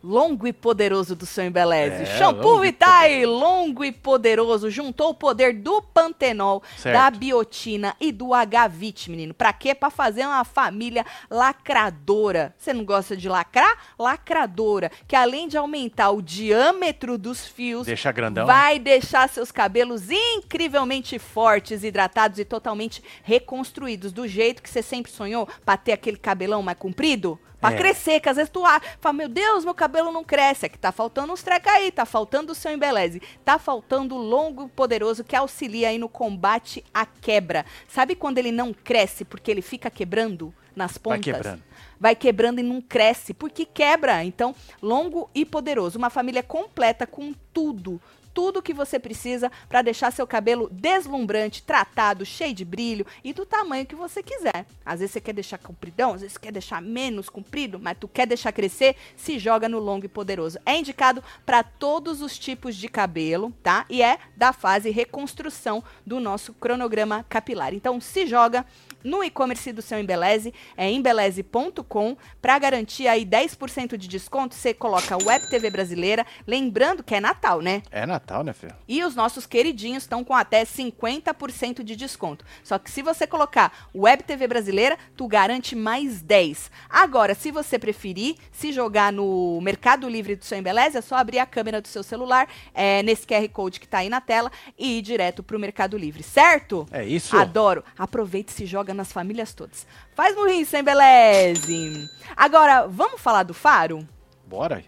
Longo e poderoso do seu Embeleze. É, Shampoo Vitae, longo e poderoso. Juntou o poder do Pantenol, Certo. da biotina e do H-Vit, menino. Pra quê? Pra fazer uma família lacradora. Você não gosta de lacrar? Lacradora. Que além de aumentar o diâmetro dos fios, Deixa grandão. né? Vai deixar seus cabelos incrivelmente fortes, hidratados e totalmente reconstruídos. Do jeito que você sempre sonhou, pra ter aquele cabelão mais comprido. Pra É. crescer, que às vezes tu fala, meu Deus, meu cabelo não cresce. É que tá faltando uns treca aí, tá faltando o seu embeleze. Tá faltando o longo e poderoso que auxilia aí no combate à quebra. Sabe quando ele não cresce porque ele fica quebrando nas Vai pontas? quebrando. vai quebrando e não cresce, porque quebra. Então, longo e poderoso, uma família completa com tudo, tudo que você precisa para deixar seu cabelo deslumbrante, tratado, cheio de brilho e do tamanho que você quiser. Às vezes você quer deixar compridão, às vezes quer deixar menos comprido, mas tu quer deixar crescer, se joga no longo e poderoso. É indicado para todos os tipos de cabelo, tá? E é da fase reconstrução do nosso cronograma capilar. Então, se joga no e-commerce do seu Embeleze, é embeleze.com, para garantir aí 10% de desconto, você coloca Web TV Brasileira, lembrando que é Natal, né? É Natal, né, filho? E os nossos queridinhos estão com até 50% de desconto. Só que se você colocar Web TV Brasileira, tu garante mais 10. Agora, se você preferir se jogar no Mercado Livre do seu Embeleze, é só abrir a câmera do seu celular, é, nesse QR Code que tá aí na tela, e ir direto pro Mercado Livre, certo? É isso? Adoro. Aproveite e se joga nas famílias todas. Faz murrinho sem beleze. Agora, vamos falar do Faro? Bora.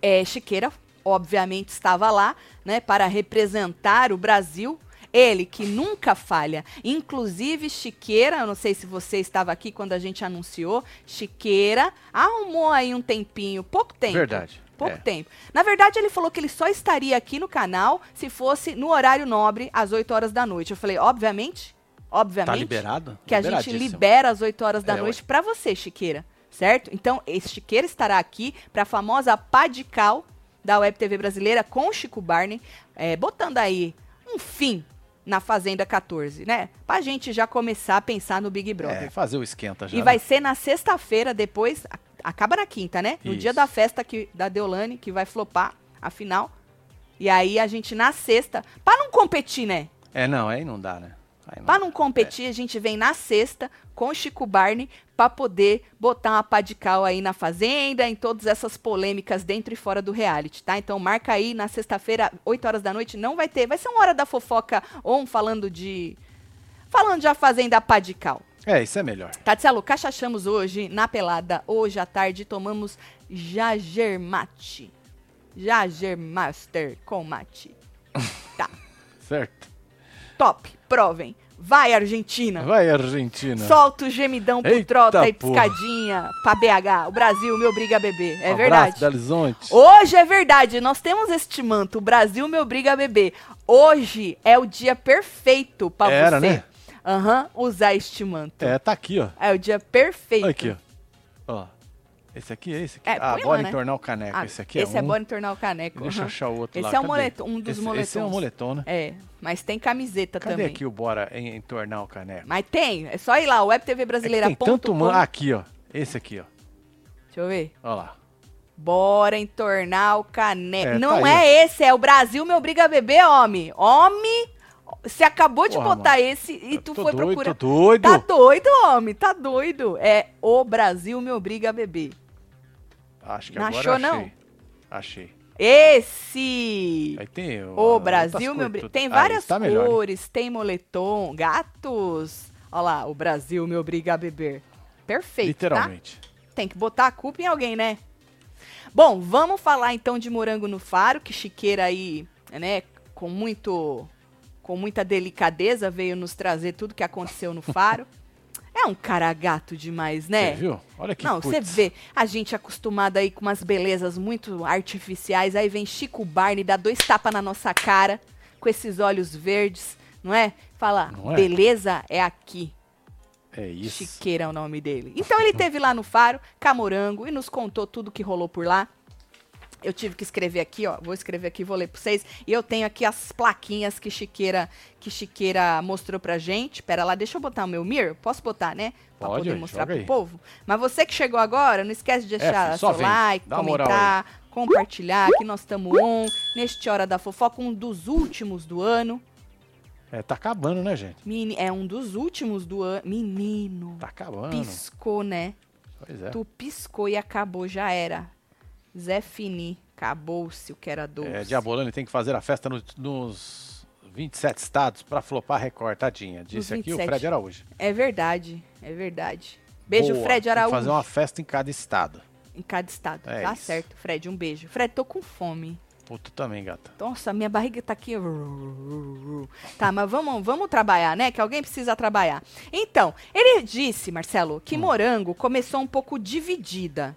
É, Chiqueira, obviamente, estava lá, né, para representar o Brasil. Ele que nunca falha. Inclusive, Chiqueira, eu não sei se você estava aqui quando a gente anunciou, Chiqueira arrumou aí um tempinho, pouco tempo. Verdade. Pouco É. tempo. Na verdade, ele falou que ele só estaria aqui no canal se fosse no horário nobre, às 8 horas da noite. Eu falei, obviamente, obviamente. Tá liberado? Que a gente libera às 8 horas da É, noite pra você, Chiqueira. Certo? Então, esse Chiqueira estará aqui pra famosa pá de cal da Web TV brasileira com o Chico Barney, é, botando aí um fim na Fazenda 14, né? Pra gente já começar a pensar no Big Brother. É, fazer o esquenta já. E né? vai ser na sexta-feira, depois. a- Acaba na quinta, né? No Isso. dia da festa que, da Deolane, que vai flopar a final. E aí a gente na sexta. Pra não competir, né? É, não, aí não dá, né? Dá. não competir, a gente vem na sexta com o Chico Barney pra poder botar uma pá de cal aí na Fazenda, em todas essas polêmicas dentro e fora do reality, tá? Então marca aí na sexta-feira, 8 horas da noite, não vai ter. Vai ser uma hora da fofoca on falando de. Falando de a Fazenda pá de cal. É, isso é melhor. Tatielo, cachachamos hoje na pelada. Hoje à tarde tomamos Jagermate. Jagermaster com mate. Tá. Certo. Top. Provem. Vai, Argentina. Vai, Argentina. Solta o gemidão pro Eita trota e porra. piscadinha pra BH. O Brasil me obriga a beber. É Um verdade. Horizonte. Hoje é verdade, nós temos este manto. O Brasil me obriga a beber. Hoje é o dia perfeito pra Era, você né? aham, usar este manto. É, tá aqui, ó. É o dia perfeito. Olha aqui, ó. Esse aqui é esse aqui. É, ah, lá, bora né? entornar o caneco. Ah, esse aqui é esse é um. bom entornar o caneco. Deixa eu achar o outro Esse lá. é um Cadê? moletom, um dos esse, moletons. Esse é um moletom, né? É, mas tem camiseta Cadê também. aqui o bora entornar o caneco? Mas tem, é só ir lá, É webtvbrasileira.com. tem tanto man... ah, aqui, ó. Esse aqui, ó. Deixa eu ver. Ó lá. Bora entornar o caneco. É, Não tá é aí. esse, é o Brasil me obriga a beber, homem. Homem, você acabou de Porra, botar esse e tu foi doido, procurar. Tô doido. Tá doido, homem, tá doido. É o Brasil me obriga a beber. Acho que Não agora achou, achei. não? Achei. Esse! Aí tem o, O Brasil, meu bri- tudo. Tem várias tá melhor, cores, tem moletom, gatos. Olha lá, o Brasil me obriga a beber. Perfeito, tá? Literalmente. Tem que botar a culpa em alguém, né? Bom, vamos falar então de morango no faro, que Chiqueira aí, né, com muito com muita delicadeza veio nos trazer tudo que aconteceu no faro. É um cara gato demais, né? Você viu? Olha que Não, você vê, a gente acostumada aí com umas belezas muito artificiais, aí vem Chico Barney, dá dois tapas na nossa cara, com esses olhos verdes, não é? Fala, Não é? beleza é aqui. É isso. Chiqueira é o nome dele. Então ele teve lá no Faro, Camorango, e nos contou tudo que rolou por lá. Eu tive que escrever aqui, ó. Vou escrever aqui, vou ler pra vocês. E eu tenho aqui as plaquinhas que Chiqueira, que Chiqueira mostrou pra gente. Pera lá, deixa eu botar o meu mir. Posso botar, né? Pra Pode, poder mostrar pro aí. povo. Mas você que chegou agora, não esquece de deixar só seu vem. like, Dá comentar, compartilhar, que nós estamos on. Neste Hora da Fofoca, um dos últimos do ano. É, tá acabando, né, gente? Meni- é um dos últimos do ano. Menino. Tá acabando. Piscou, né? Pois é. Tu piscou e acabou, já era. Zé Fini, acabou-se o que era doce. É, Diabolani tem que fazer a festa no- nos 27 estados pra flopar Record, tadinha. Disse aqui o 27. Fred Araújo. É verdade, é verdade. Beijo, Boa, Fred tem que Araújo. fazer uma festa em cada estado. Em cada estado. É tá isso. certo, Fred, um beijo. Fred, tô com fome. Puto também, gata. Nossa, minha barriga tá aqui. Tá, mas vamos, vamos trabalhar, né? Que alguém precisa trabalhar. Então, ele disse, Marcelo, Hum. que Morango começou um pouco dividida.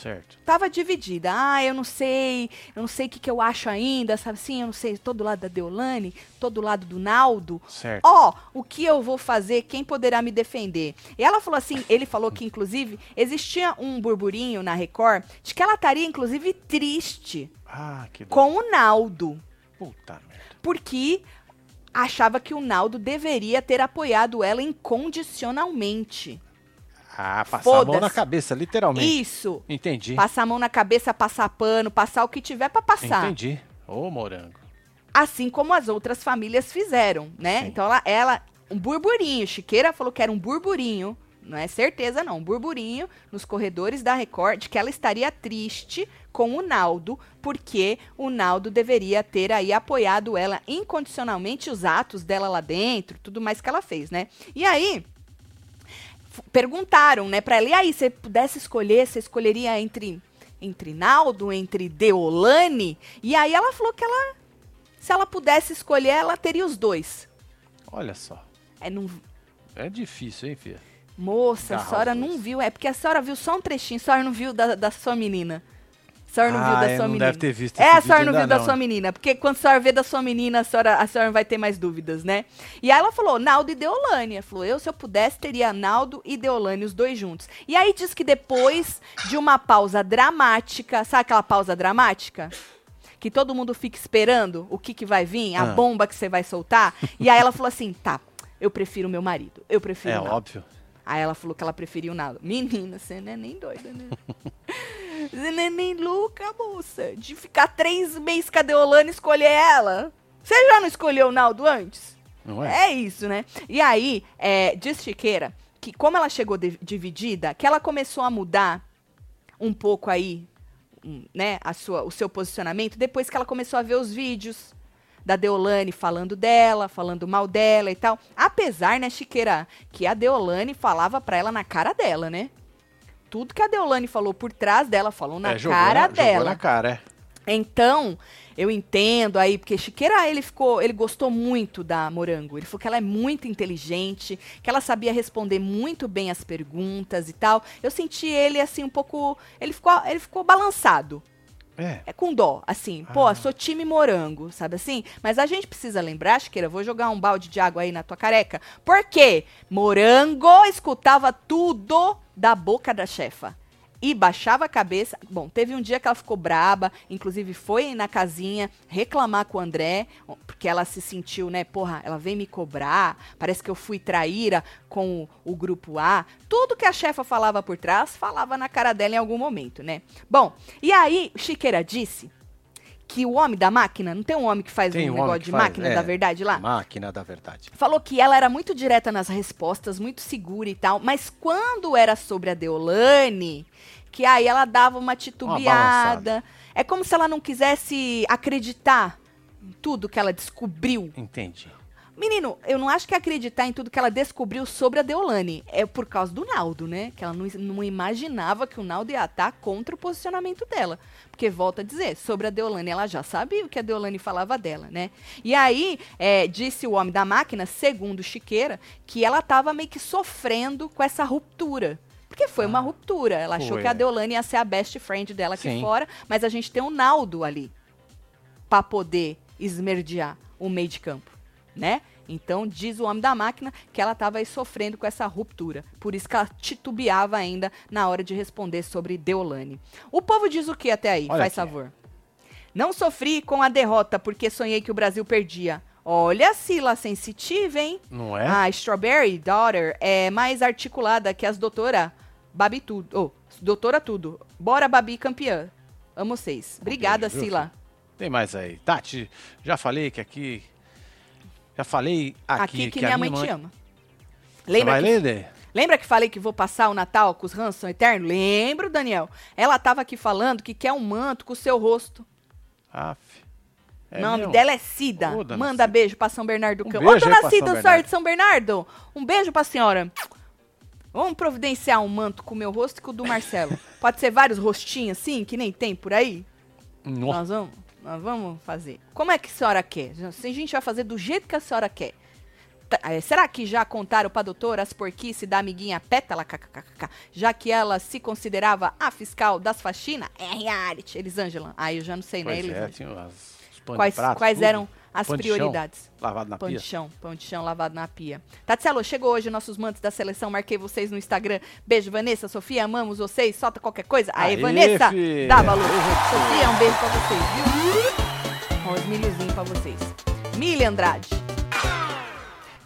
Certo. tava dividida. Ah, eu não sei, eu não sei o que, que eu acho ainda, sabe assim? Eu não sei, todo lado da Deolane, todo lado do Naldo. Certo. Ó, o que eu vou fazer? Quem poderá me defender? E ela falou assim, ele falou que inclusive existia um burburinho na Record de que ela estaria inclusive triste Ah, que com o Naldo, Puta merda. porque achava que o Naldo deveria ter apoiado ela incondicionalmente. Ah, passar a mão na cabeça, literalmente. Isso. Entendi. Passar a mão na cabeça, passar pano, passar o que tiver pra passar. Entendi. Ô, morango. Assim como as outras famílias fizeram, né? Sim. Então ela, ela, um burburinho. Chiqueira falou que era um burburinho, não é certeza não, um burburinho nos corredores da Record de que ela estaria triste com o Naldo, porque o Naldo deveria ter aí apoiado ela incondicionalmente os atos dela lá dentro, tudo mais que ela fez, né? E aí perguntaram, né, pra ela, e aí, você pudesse escolher, você escolheria entre entre Naldo, entre Deolane? E aí ela falou que ela se ela pudesse escolher, ela teria os dois. Olha só. É, não, É difícil, hein, filha? moça, a senhora não viu. É porque a senhora viu só um trechinho, a senhora não viu da, da sua menina. A senhora não viu Ah, da é, sua não menina. deve ter visto É, a senhora não viu da não, sua menina. Porque quando a senhora vê da sua menina, a senhora, a senhora vai ter mais dúvidas, né? E aí ela falou, Naldo e Deolane. Ela falou, eu, se eu pudesse, teria Naldo e Deolane, os dois juntos. E aí diz que depois de uma pausa dramática, sabe aquela pausa dramática? Que todo mundo fica esperando o que, que vai vir, a Ah. bomba que você vai soltar. E aí ela falou assim, tá, eu prefiro meu marido. Eu prefiro É Naldo. óbvio. Aí ela falou que ela preferia o Naldo. Menina, você não é nem doida, né? Você não é nem louca, moça. De ficar três meses com a Deolane e escolher ela. Você já não escolheu o Naldo antes? Não é? É isso, né? E aí, é, diz Chiqueira que como ela chegou de- dividida, que ela começou a mudar um pouco aí, né, a sua, o seu posicionamento depois que ela começou a ver os vídeos da Deolane falando dela, falando mal dela e tal. Apesar, né, Chiqueira, que a Deolane falava pra ela na cara dela, né? Tudo que a Deolane falou por trás dela, falou na É, jogou cara dela. Na cara, é. Então, eu entendo aí, porque Chiqueira, ele ficou, ele gostou muito da Morango. Ele falou que ela é muito inteligente, que ela sabia responder muito bem as perguntas e tal. Eu senti ele assim um pouco, ele ficou, ele ficou balançado. É. É com dó, assim, pô, sou time morango, sabe assim? Mas a gente precisa lembrar, Chiqueira, vou jogar um balde de água aí na tua careca. Por quê? Morango escutava tudo da boca da chefa. E baixava a cabeça. Bom, teve um dia que ela ficou braba, inclusive foi na casinha reclamar com o André, porque ela se sentiu, né, porra, ela vem me cobrar, parece que eu fui traíra com o, o grupo A. Tudo que a chefa falava por trás, falava na cara dela em algum momento, né? Bom, e aí Chiqueira disse que o homem da máquina, não tem um homem que faz Tem um um negócio de faz, máquina é. da verdade lá? Máquina da verdade. Falou que ela era muito direta nas respostas, muito segura e tal, mas quando era sobre a Deolane, que aí ela dava uma titubeada. é como se ela não quisesse acreditar em tudo que ela descobriu. Entendi. Menino, eu não acho que acreditar em tudo que ela descobriu sobre a Deolane. É por causa do Naldo, né? Que ela não, não imaginava que o Naldo ia estar contra o posicionamento dela. Porque, volta a dizer, sobre a Deolane, ela já sabia o que a Deolane falava dela, né? E aí, é, disse o homem da máquina, segundo Chiqueira, que ela estava meio que sofrendo com essa ruptura. Porque foi uma ruptura. Ela achou foi, que a é. Deolane ia ser a best friend dela aqui Sim. fora, mas a gente tem o Naldo ali para poder esmerdear o meio de campo, né? Então, diz o homem da máquina que ela estava aí sofrendo com essa ruptura. Por isso que ela titubeava ainda na hora de responder sobre Deolane. O povo diz o que até aí? Olha Faz aqui. favor. Não sofri com a derrota porque sonhei que o Brasil perdia. Olha a Sila sensitiva, hein? Não é? A Strawberry Daughter é mais articulada que as doutora Babi Tudo. Oh, doutora Tudo. Bora, Babi, campeã. Amo vocês. Obrigada, Sila. Tem mais aí. Tati, já falei que aqui. Já falei aqui, Aqui, que, a minha mãe, te ama. Lembra Você vai que, ler, lembra que falei que vou passar o Natal com os Hanson Eterno? Lembro, Daniel. Ela tava aqui falando que quer um manto com o seu rosto. Aff. o É nome mesmo? dela é Cida. Ô, Manda Cida. beijo pra São Bernardo do Um Campo. Ô, dona Cida, Bernardo. de São Bernardo. Um beijo pra senhora. Vamos providenciar um manto com o meu rosto e com o do Marcelo. Pode ser vários rostinhos assim, que nem tem por aí? Nossa. Nós vamos, nós vamos fazer. Como é que a senhora quer? Se a gente vai fazer do jeito que a senhora quer. Tá, é, será que já contaram pra doutora as porquice da amiguinha Pétala, kkkk, já que ela se considerava a fiscal das faxinas? É reality, Elisângela. Aí eu já não sei, né, Pois é, Elisângela? tinha as- os Quais, prato, quais tudo. eram as Pão prioridades? Lavado na Pão pia. de chão, pão de chão lavado na pia. Tatselo, chegou hoje nossos mantos da seleção, marquei vocês no Instagram. Beijo, Vanessa, Sofia, amamos vocês, solta qualquer coisa. Aê, Aê, Vanessa, fi. dá valor. Sofia, um beijo pra vocês, viu? Os milhozinhos pra vocês. Mili Andrade.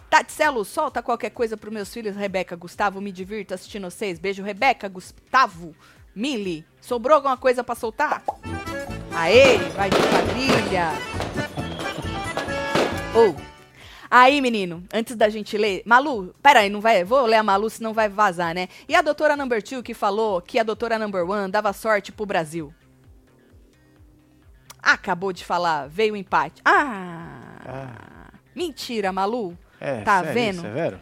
Tatselo, solta qualquer coisa pros meus filhos, Rebeca, Gustavo, me divirto assistindo vocês. Beijo, Rebeca, Gustavo, Mili. Sobrou alguma coisa pra soltar? Aê, vai de quadrilha. Ou. Aí, menino, antes da gente ler. Malu, peraí, não vai. Vou ler a Malu, senão vai vazar, né? E a doutora Number Two que falou que a doutora Number One dava sorte pro Brasil. Acabou de falar, veio o empate. Ah! Mentira, Malu. É, Tá sério, vendo? Severo?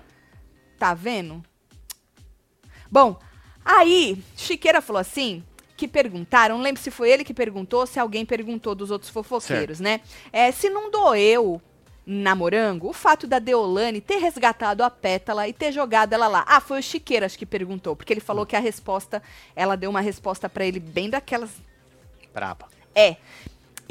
Tá vendo? Bom, aí, Chiqueira falou assim. Que perguntaram, não lembro se foi ele que perguntou ou se alguém perguntou dos outros fofoqueiros, né? É, se não doeu na Morango o fato da Deolane ter resgatado a pétala e ter jogado ela lá. Ah, foi o Chiqueira acho que perguntou, porque ele falou que a resposta, ela deu uma resposta pra ele bem daquelas Braba. é.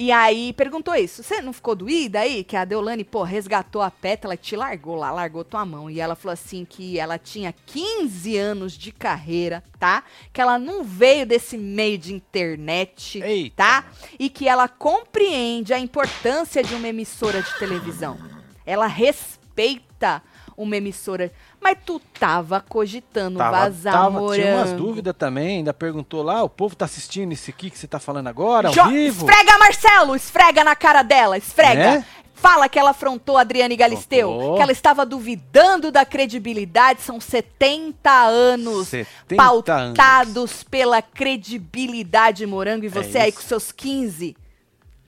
E aí perguntou isso. Você não ficou doída aí? Que a Deolane, pô, resgatou a pétala e te largou lá, largou tua mão. E ela falou assim que ela tinha 15 anos de carreira, tá? Que ela não veio desse meio de internet, Eita. tá? E que ela compreende a importância de uma emissora de televisão. Ela respeita uma emissora. Mas tu tava cogitando Tava, vazar tava, tinha umas morango. dúvidas também, ainda perguntou lá, o povo tá assistindo isso aqui que você tá falando agora, ao Jo- vivo? Esfrega, Marcelo! Esfrega na cara dela, esfrega! Né? Fala que ela afrontou a Adriane Galisteu, que ela estava duvidando da credibilidade. São 70 anos 70 pautados pela credibilidade, Morango, e você aí É isso. com seus 15,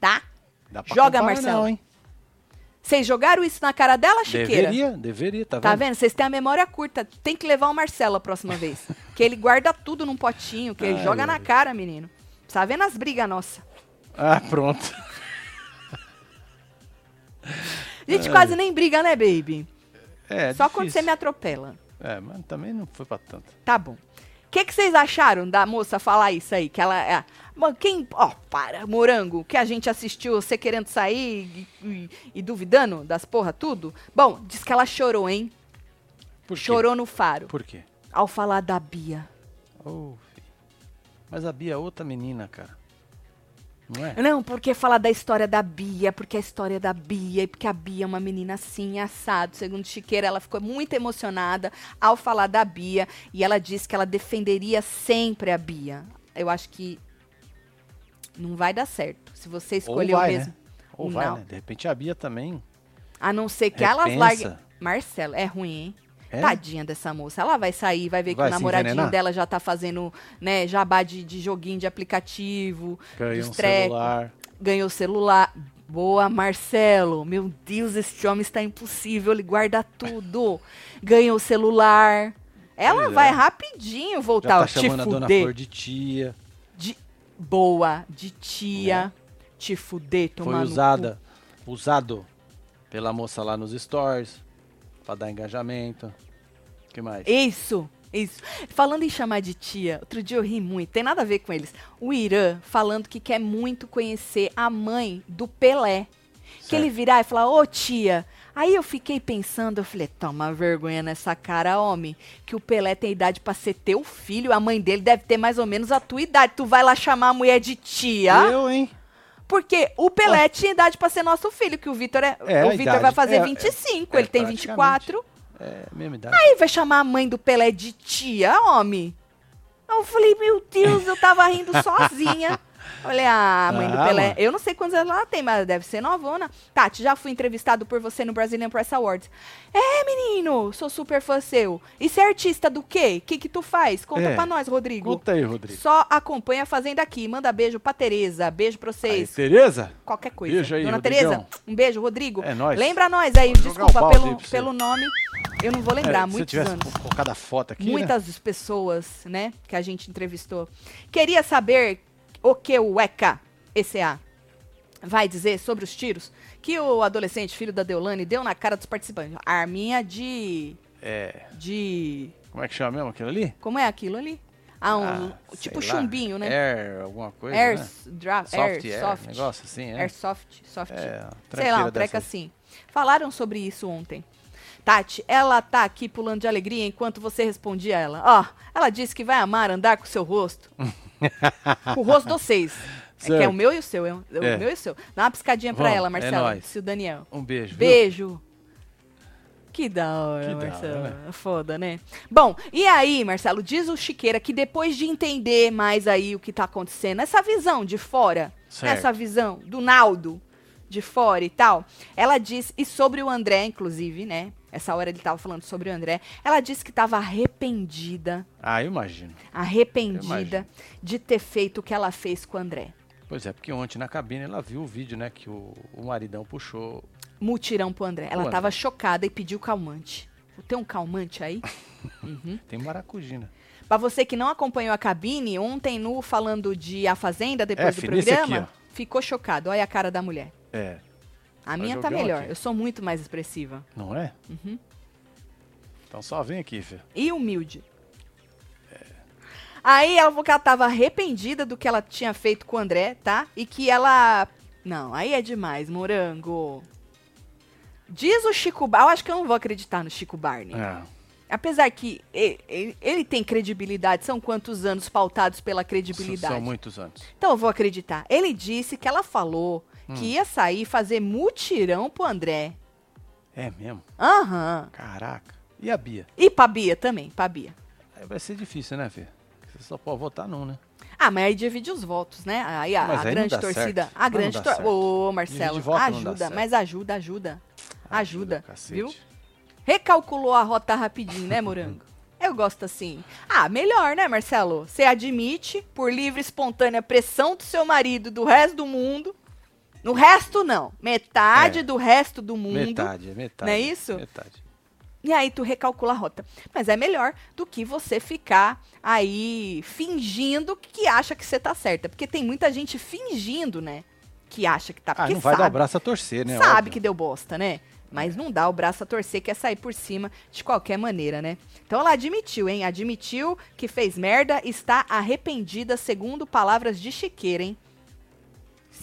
tá? Joga, Marcelo. Não, hein? Vocês jogaram isso na cara dela, Chiqueira? Deveria, deveria, tá vendo? Tá vendo? Vocês têm a memória curta. Tem que levar o Marcelo a próxima vez. que ele guarda tudo num potinho, que ele Ai, joga na ai. cara, menino. Tá vendo as brigas nossas? Ah, pronto. A gente quase nem briga, né, baby? É, Só quando difícil. você me atropela. É, mas também não foi pra tanto. Tá bom. O que, que vocês acharam da moça falar isso aí? Que ela Mano, quem. Ó, para, morango, que a gente assistiu você querendo sair e, e- e duvidando das porra tudo? Bom, diz que ela chorou, hein? Por quê? Chorou no faro. Por quê? Ao falar da Bia. Ô, filho. Mas a Bia é outra menina, cara. Não é? Não, porque falar da história da Bia, porque a história da Bia, e porque a Bia é uma menina assim, assado. Segundo Chiqueira, ela ficou muito emocionada ao falar da Bia. E ela disse que ela defenderia sempre a Bia. Eu acho que não vai dar certo. Se você Ou escolheu vai, mesmo. né? Ou o vai, não. né? De repente a Bia também. A não ser que elas Repensa. larguem. Marcelo, é ruim, hein? É? Tadinha dessa moça. Ela vai sair, vai ver que Vai o se namoradinho envenenar? dela já tá fazendo, né, jabá de, de joguinho de aplicativo, Ganhou celular. ganhou celular, Boa, Marcelo. Meu Deus, este homem está impossível. Ele guarda tudo. Ganha o celular. Ela é. vai rapidinho Já voltar. tá te chamando a dona. Flor de tia. Boa, de tia. Te fuder, tomar Foi usada, usado pela moça lá nos stories. Pra dar engajamento. O que mais? Isso, isso. Falando em chamar de tia, outro dia eu ri muito, tem nada a ver com eles. O Irã falando que quer muito conhecer a mãe do Pelé. Que Certo. ele virar e falar, ô tia. Aí eu fiquei pensando, eu falei, toma vergonha nessa cara, homem, que o Pelé tem idade pra ser teu filho, a mãe dele deve ter mais ou menos a tua idade. Tu vai lá chamar a mulher de tia? Eu, hein? Porque o Pelé tinha idade pra ser nosso filho, que o Vitor é, É, o Vitor vai fazer é- 25, é ele tem praticamente. 24. É, mesma idade. Aí vai chamar a mãe do Pelé de tia, homem. Eu falei, meu Deus, eu tava rindo sozinha. Olha, a mãe do Ah, Pelé. mano. Eu não sei quantos anos ela tem, mas deve ser novona. Tati, já fui entrevistado por você no Brazilian Press Awards. É, menino, sou super fã seu. E você é artista do quê? O que que tu faz? Conta É. pra nós, Rodrigo. Conta aí, Rodrigo. Só acompanha a Fazenda aqui. Manda beijo pra Tereza. Beijo pra Aí, vocês. Tereza? Qualquer coisa. Beijo aí, Dona Rodrigão. Tereza, um beijo, Rodrigo. É nóis. Lembra nós aí, Vou desculpa aí pelo, pelo nome. Eu não vou lembrar, É, se você muitos tivesse anos. colocado a foto aqui, né? Muitas pessoas, né, que a gente entrevistou. Queria saber o que o ECA, ECA, vai dizer sobre os tiros que o adolescente, filho da Deolane, deu na cara dos participantes. Arminha de... É, de... como é que chama mesmo aquilo ali? Como é aquilo ali? Ah, um, Ah, tipo sei lá. chumbinho, né? Air, alguma coisa, Air, né? dra- Soft air, soft. negócio assim, é. Airsoft, soft. É, Sei lá, um treco assim. Falaram sobre isso ontem. Tati, ela tá aqui pulando de alegria enquanto você respondia a ela. Ó, ela disse que vai amar andar com seu rosto. o rosto de vocês. É que é o meu e o seu. É o o É. meu e o seu. Dá uma piscadinha pra Vamos, ela, é Marcelo. nóis. se o Daniel. Um beijo. viu? Beijo. Que da hora, Que Marcelo. hora, Foda, né? Bom, e aí, Marcelo, diz o Chiqueira que depois de entender mais aí o que tá acontecendo, essa visão de fora, Certo. essa visão do Naldo de fora e tal, ela diz, e sobre o André, inclusive, né? Essa hora ele tava falando sobre o André. Ela disse que tava arrependida, Ah, eu imagino. Eu arrependida imagino. de ter feito o que ela fez com o André. Pois é, porque ontem na cabine ela viu o vídeo, né, que o, o maridão puxou. Mutirão pro André. Ela Pro tava André. chocada e pediu calmante. Tem um calmante aí? Tem maracujina. Pra você que não acompanhou a cabine, ontem no falando de A Fazenda, depois É, do filho, esse aqui, programa, ficou chocado. Olha a cara da mulher. É, A minha tá melhor. aqui. Eu sou muito mais expressiva. não é? Uhum. Então só vem aqui, filho. E humilde. Aí ela falou que ela tava arrependida do que ela tinha feito com o André, tá? E que ela. Não, aí é demais, morango. Diz o Chico Barney. Eu acho que eu não vou acreditar no Chico Barney. É. Apesar que e- e- ele, tem credibilidade, são quantos anos pautados pela credibilidade? São muitos anos. Então eu vou acreditar. Ele disse que ela falou Hum. que ia sair fazer mutirão pro André. É mesmo? Aham. Caraca. E a Bia? E pra Bia também, pra Bia. Aí vai ser difícil, né, filho? Você só pode votar num, né? Ah, mas aí divide os votos, né? Aí a, a aí não grande torcida. certo. A não grande torcida. Ô, Marcelo, não ajuda, mas ajuda, ajuda. Ajuda, cacete. viu? Recalculou a rota rapidinho, né, Morango? Eu gosto assim. Ah, melhor, né, Marcelo? Você admite, por livre e espontânea pressão do seu marido, do resto do mundo. No resto, não. Metade É. do resto do mundo. Metade, é metade. Não é isso? Metade. E aí tu recalcula a rota. Mas é melhor do que você ficar aí fingindo que acha que você tá certa. Porque tem muita gente fingindo, né? Que acha que tá. Ah, não vai sabe, dar o braço a torcer, né? sabe Óbvio. que deu bosta, né? Mas não dá o braço a torcer, quer sair por cima de qualquer maneira, né? Então ela admitiu, hein? Admitiu que fez merda, está arrependida, segundo palavras de Chiqueira, hein?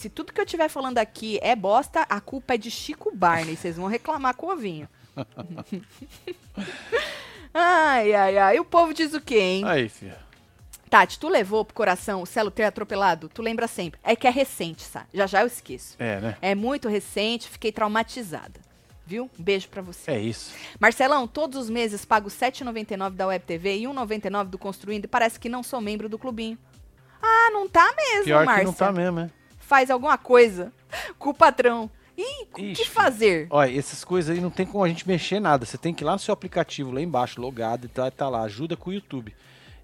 Se tudo que eu estiver falando aqui é bosta, a culpa é de Chico Barney. Vocês vão reclamar com o ovinho. ai, ai, ai. E o povo diz o quê, hein? Aí, filho. Tati, tu levou pro coração o Celo ter atropelado? Tu lembra sempre. É que é recente, sabe? Já já eu esqueço. É, né? É muito recente, fiquei traumatizada. Viu? Um beijo pra você. É isso. Marcelão, todos os meses pago R$ 7,99 da Web TV e R$ 1,99 do Construindo e parece que não sou membro do clubinho. Ah, não tá mesmo, Pior Márcia. que não tá mesmo, é. Faz alguma coisa com o patrão. Ih, o que fazer? Olha, essas coisas aí não tem como a gente mexer nada. Você tem que ir lá no seu aplicativo, lá embaixo, logado, e tá, tá lá, ajuda com o YouTube.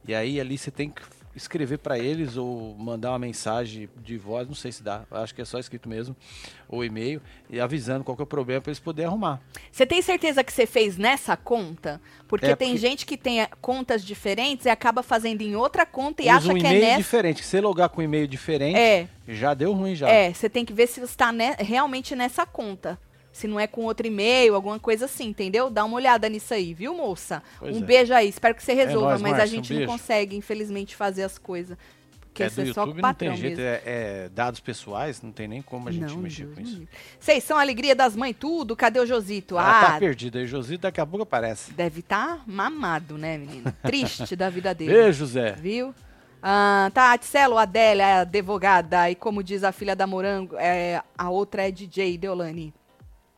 E aí ali você tem que escrever para eles ou mandar uma mensagem de voz, não sei se dá, acho que é só escrito mesmo, ou e-mail, e avisando qual que é o problema para eles poderem arrumar. Você tem certeza que você fez nessa conta? Porque É, tem porque- gente que tem eh, contas diferentes e acaba fazendo em outra conta e Usa acha um que é nessa. diferente, se você logar com um e-mail diferente, É, já deu ruim já. é, você tem que ver se está realmente nessa conta. Se não é com outro e-mail, alguma coisa assim, entendeu? Dá uma olhada nisso aí, viu, moça? Pois um é. beijo aí, espero que você resolva, nóis, mas a Márcia, um gente não consegue, infelizmente, fazer as coisas. Porque É, do é só com YouTube não tem jeito, é, é dados pessoais, não tem nem como a gente Não, mexer Deus com isso. Vocês são a alegria das mães, tudo? Cadê o Josito? Ah, tá Ah, perdido aí, Josito, daqui a pouco aparece. deve estar mamado, né, menino? Triste da vida dele. Beijo, Zé. Viu? Ah, tá, Ticelo, Adélia é advogada. E como diz a filha da Morango, é, a outra é DJ, Deolane.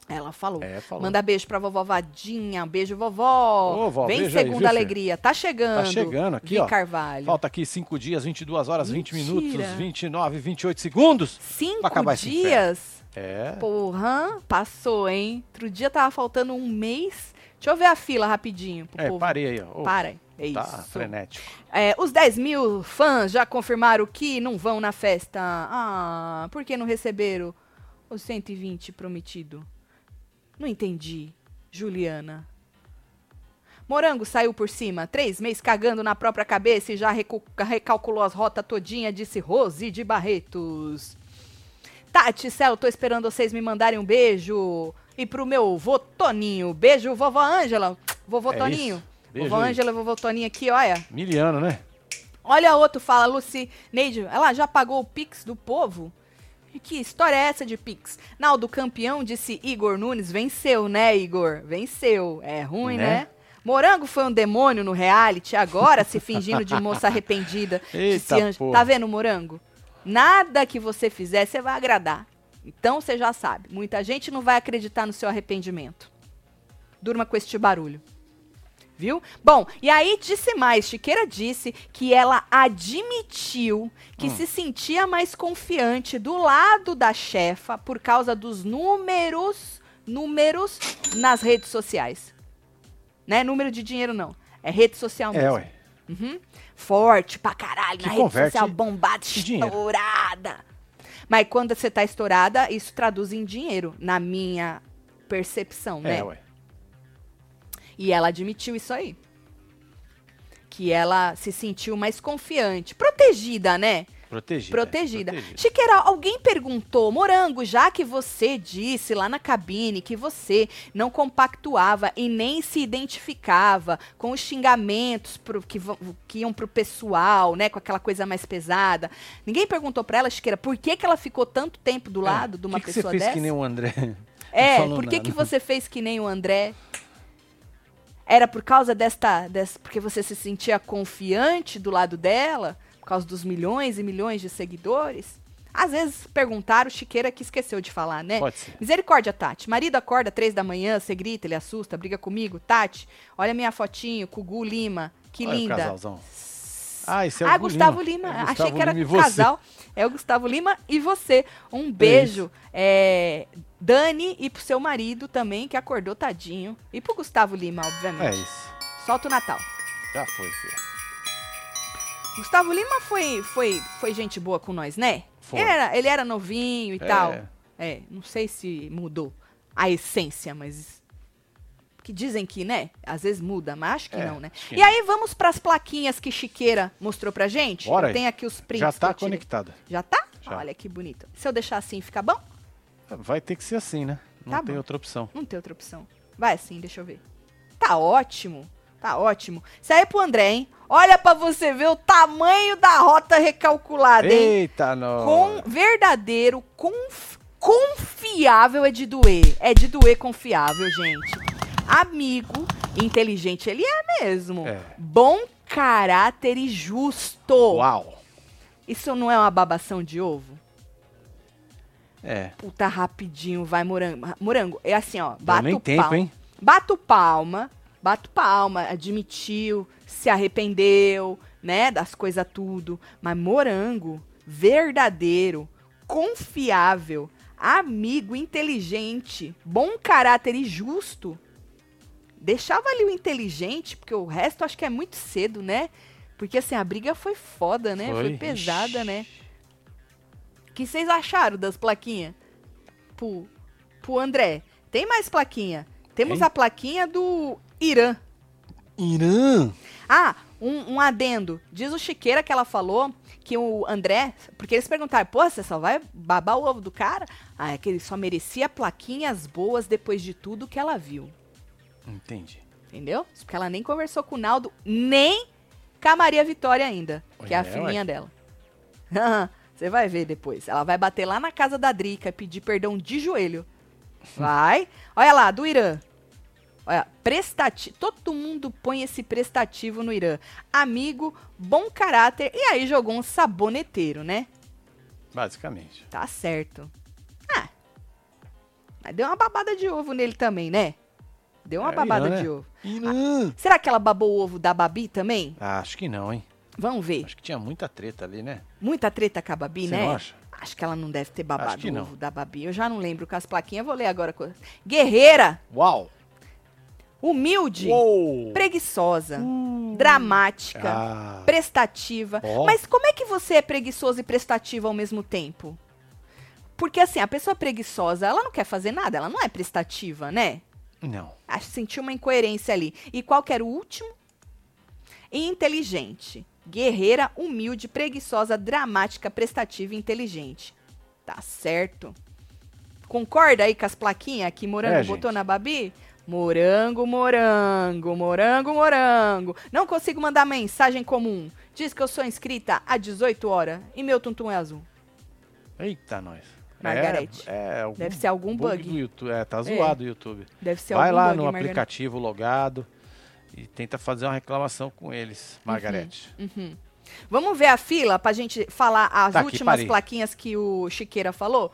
Ela falou. É, falou. Manda beijo pra vovó Vadinha. Beijo, vovó. Ô, vó, Vem aí, segunda viu, filho? alegria. Tá chegando. Tá chegando aqui, Vi ó. Carvalho. Falta aqui 5 dias, 22 horas, 20 Mentira. minutos, 29, 28 segundos. Cinco pra acabar esse dias? É. Porra, passou, hein? Outro dia tava faltando um mês. Deixa eu ver a fila rapidinho pro É, povo. parei aí, ó. Para. É isso. Tá frenético. É, os 10 mil fãs já confirmaram que não vão na festa. Ah, por que não receberam os 120 prometido? Não entendi, Juliana. Morango saiu por cima, três meses cagando na própria cabeça e já recalculou as rotas todinha, disse Rose de Barretos. Tati, Céu, tô esperando vocês me mandarem um beijo. E pro meu vô Toninho. Beijo, vovó Ângela. Vovô É Toninho. Vovó. Ângela, vovô Toninho aqui, olha. Miliano, né? Olha outro, fala, Luci Neide, ela já pagou o Pix do povo? E que história é essa de Pix? Naldo campeão, disse Igor Nunes. Venceu, né, Igor? Venceu. É ruim, né? Né? Morango foi um demônio no reality, agora se fingindo de moça arrependida. Eita disse Anjo. Tá vendo, Morango? Nada que você fizer, você vai agradar. Então você já sabe. Muita gente não vai acreditar no seu arrependimento. Durma com este barulho. Viu? Bom, e aí disse mais. Chiqueira disse que ela admitiu que Hum. se sentia mais confiante do lado da chefa por causa dos números, números nas redes sociais. Não é número de dinheiro, não. É rede social mesmo. É, ué. Uhum. Forte pra caralho, Que na rede social, bombada, estourada. Mas quando você tá estourada, isso traduz em dinheiro, na minha percepção, né? É, ué. E ela admitiu isso aí. Que ela se sentiu mais confiante. Protegida, né? Protegida. Protegida. é, protegida. Chiqueira, alguém perguntou, Morango, já que você disse lá na cabine que você não compactuava e nem se identificava com os xingamentos pro- que, que iam pro pessoal, né? Com aquela coisa mais pesada. Ninguém perguntou pra ela, Chiqueira, por que, que ela ficou tanto tempo do lado de uma É. que que pessoa você fez dessa? que nem o André? É, por que, nada. que você fez que nem o André? Era por causa desta, dessa. Porque você se sentia confiante do lado dela? Por causa dos milhões e milhões de seguidores? Às vezes perguntaram, Chiqueira que esqueceu de falar, né? Pode ser. Misericórdia, Tati. Marido acorda três da manhã, você grita, ele assusta, briga comigo. Tati, olha minha fotinho, com o Gu Lima. Que Olha o linda. casalzão. Ah, esse é o ah, Gu Gustavo Lima. Lima. É Achei Gustavo que era Lima casal. É o Gustavo Lima e você. Um beijo. É, Dani e pro seu marido também, que acordou tadinho. E pro Gustavo Lima, É obviamente. isso. Solta o Natal. Já foi, filho. Gustavo Lima foi, foi, foi gente boa com nós, né? Foi. Ele era, ele era novinho e É. tal. É, não sei se mudou a essência, mas. Que dizem que, né? Às vezes muda, mas acho que É, não, né? que E não. aí vamos pras plaquinhas que Chiqueira mostrou pra gente? Bora Eu tenho aqui os prints. Já tá conectada. Já tá? Já. Olha que bonito. Se eu deixar assim, fica bom? Vai ter que ser assim, né? Não Tá tem bom. outra opção. Não tem outra opção. Vai assim, deixa eu ver. Tá ótimo. Tá ótimo. Isso aí é pro André, hein? Olha pra você ver o tamanho da rota recalculada, hein? Eita, não. Com verdadeiro, conf- confiável é de doer. É de doer confiável, gente. Amigo, inteligente ele é mesmo. É. Bom caráter e justo. Uau. Isso não é uma babação de ovo? É. Puta, rapidinho, vai, morango. Morango, é assim, ó. Bato nem tempo, palma. hein? Bato palma, bato palma, admitiu, se arrependeu, né, das coisas tudo. Mas morango, verdadeiro, confiável, amigo, inteligente, bom caráter e justo. Deixava ali o inteligente, porque o resto acho que é muito cedo, né? Porque assim, a briga foi foda, né? Foi, Foi. pesada, Ixi. né? O que vocês acharam das plaquinhas? Pro, pro André. Tem mais plaquinha. Temos Tem? a plaquinha do Irã. Irã. Ah, um, um adendo. Diz o Chiqueira que ela falou que o André. Porque eles perguntaram, pô, você só vai babar o ovo do cara? Ah, é que ele só merecia plaquinhas boas depois de tudo que ela viu. Entendi. Entendeu? Isso Porque ela nem conversou com o Naldo, nem com a Maria Vitória ainda, que é a filhinha dela. Você vai ver depois. Ela vai bater lá na casa da Drica e pedir perdão de joelho. Vai. Olha lá, do Irã. Olha, prestativo. Todo mundo põe esse prestativo no Irã. Amigo, bom caráter. E aí jogou um saboneteiro, né? Basicamente. Tá certo. Ah. Mas deu uma babada de ovo nele também, né? Deu uma É, babada Irã, né? de ovo. Irã. Será que ela babou o ovo da Babi também? Ah, acho que não, hein? Vamos ver. Acho que tinha muita treta ali, né? Muita treta com a Babi, Você né? não acha? Acho que ela não deve ter babado Acho que não. da Babi. Eu já não lembro com as plaquinhas. Vou ler agora. Guerreira, Uau! humilde, Uou! preguiçosa, dramática, Ah, prestativa. Ó. Mas como é que você é preguiçoso e prestativa ao mesmo tempo? Porque assim, a pessoa preguiçosa, ela não quer fazer nada, ela não é prestativa, né? não. Acho que senti uma incoerência ali. E qual que era o último? Inteligente. Guerreira, humilde, preguiçosa, dramática, prestativa e inteligente. Tá certo. Concorda aí com as plaquinhas que Morango É, botou gente. na Babi? Morango, morango, morango, morango. Não consigo mandar mensagem comum. Diz que eu sou inscrita há 18 horas e meu tuntum é azul. Eita, nós. Margarete. É, é algum Deve ser algum bug. do YouTube. É, tá zoado o YouTube. Deve ser Vai algum lá bug, no Margarete. aplicativo logado e tenta fazer uma reclamação com eles, Margarete. Uhum. Vamos ver a fila pra gente falar as Tá aqui, últimas parei. plaquinhas que o Chiqueira falou.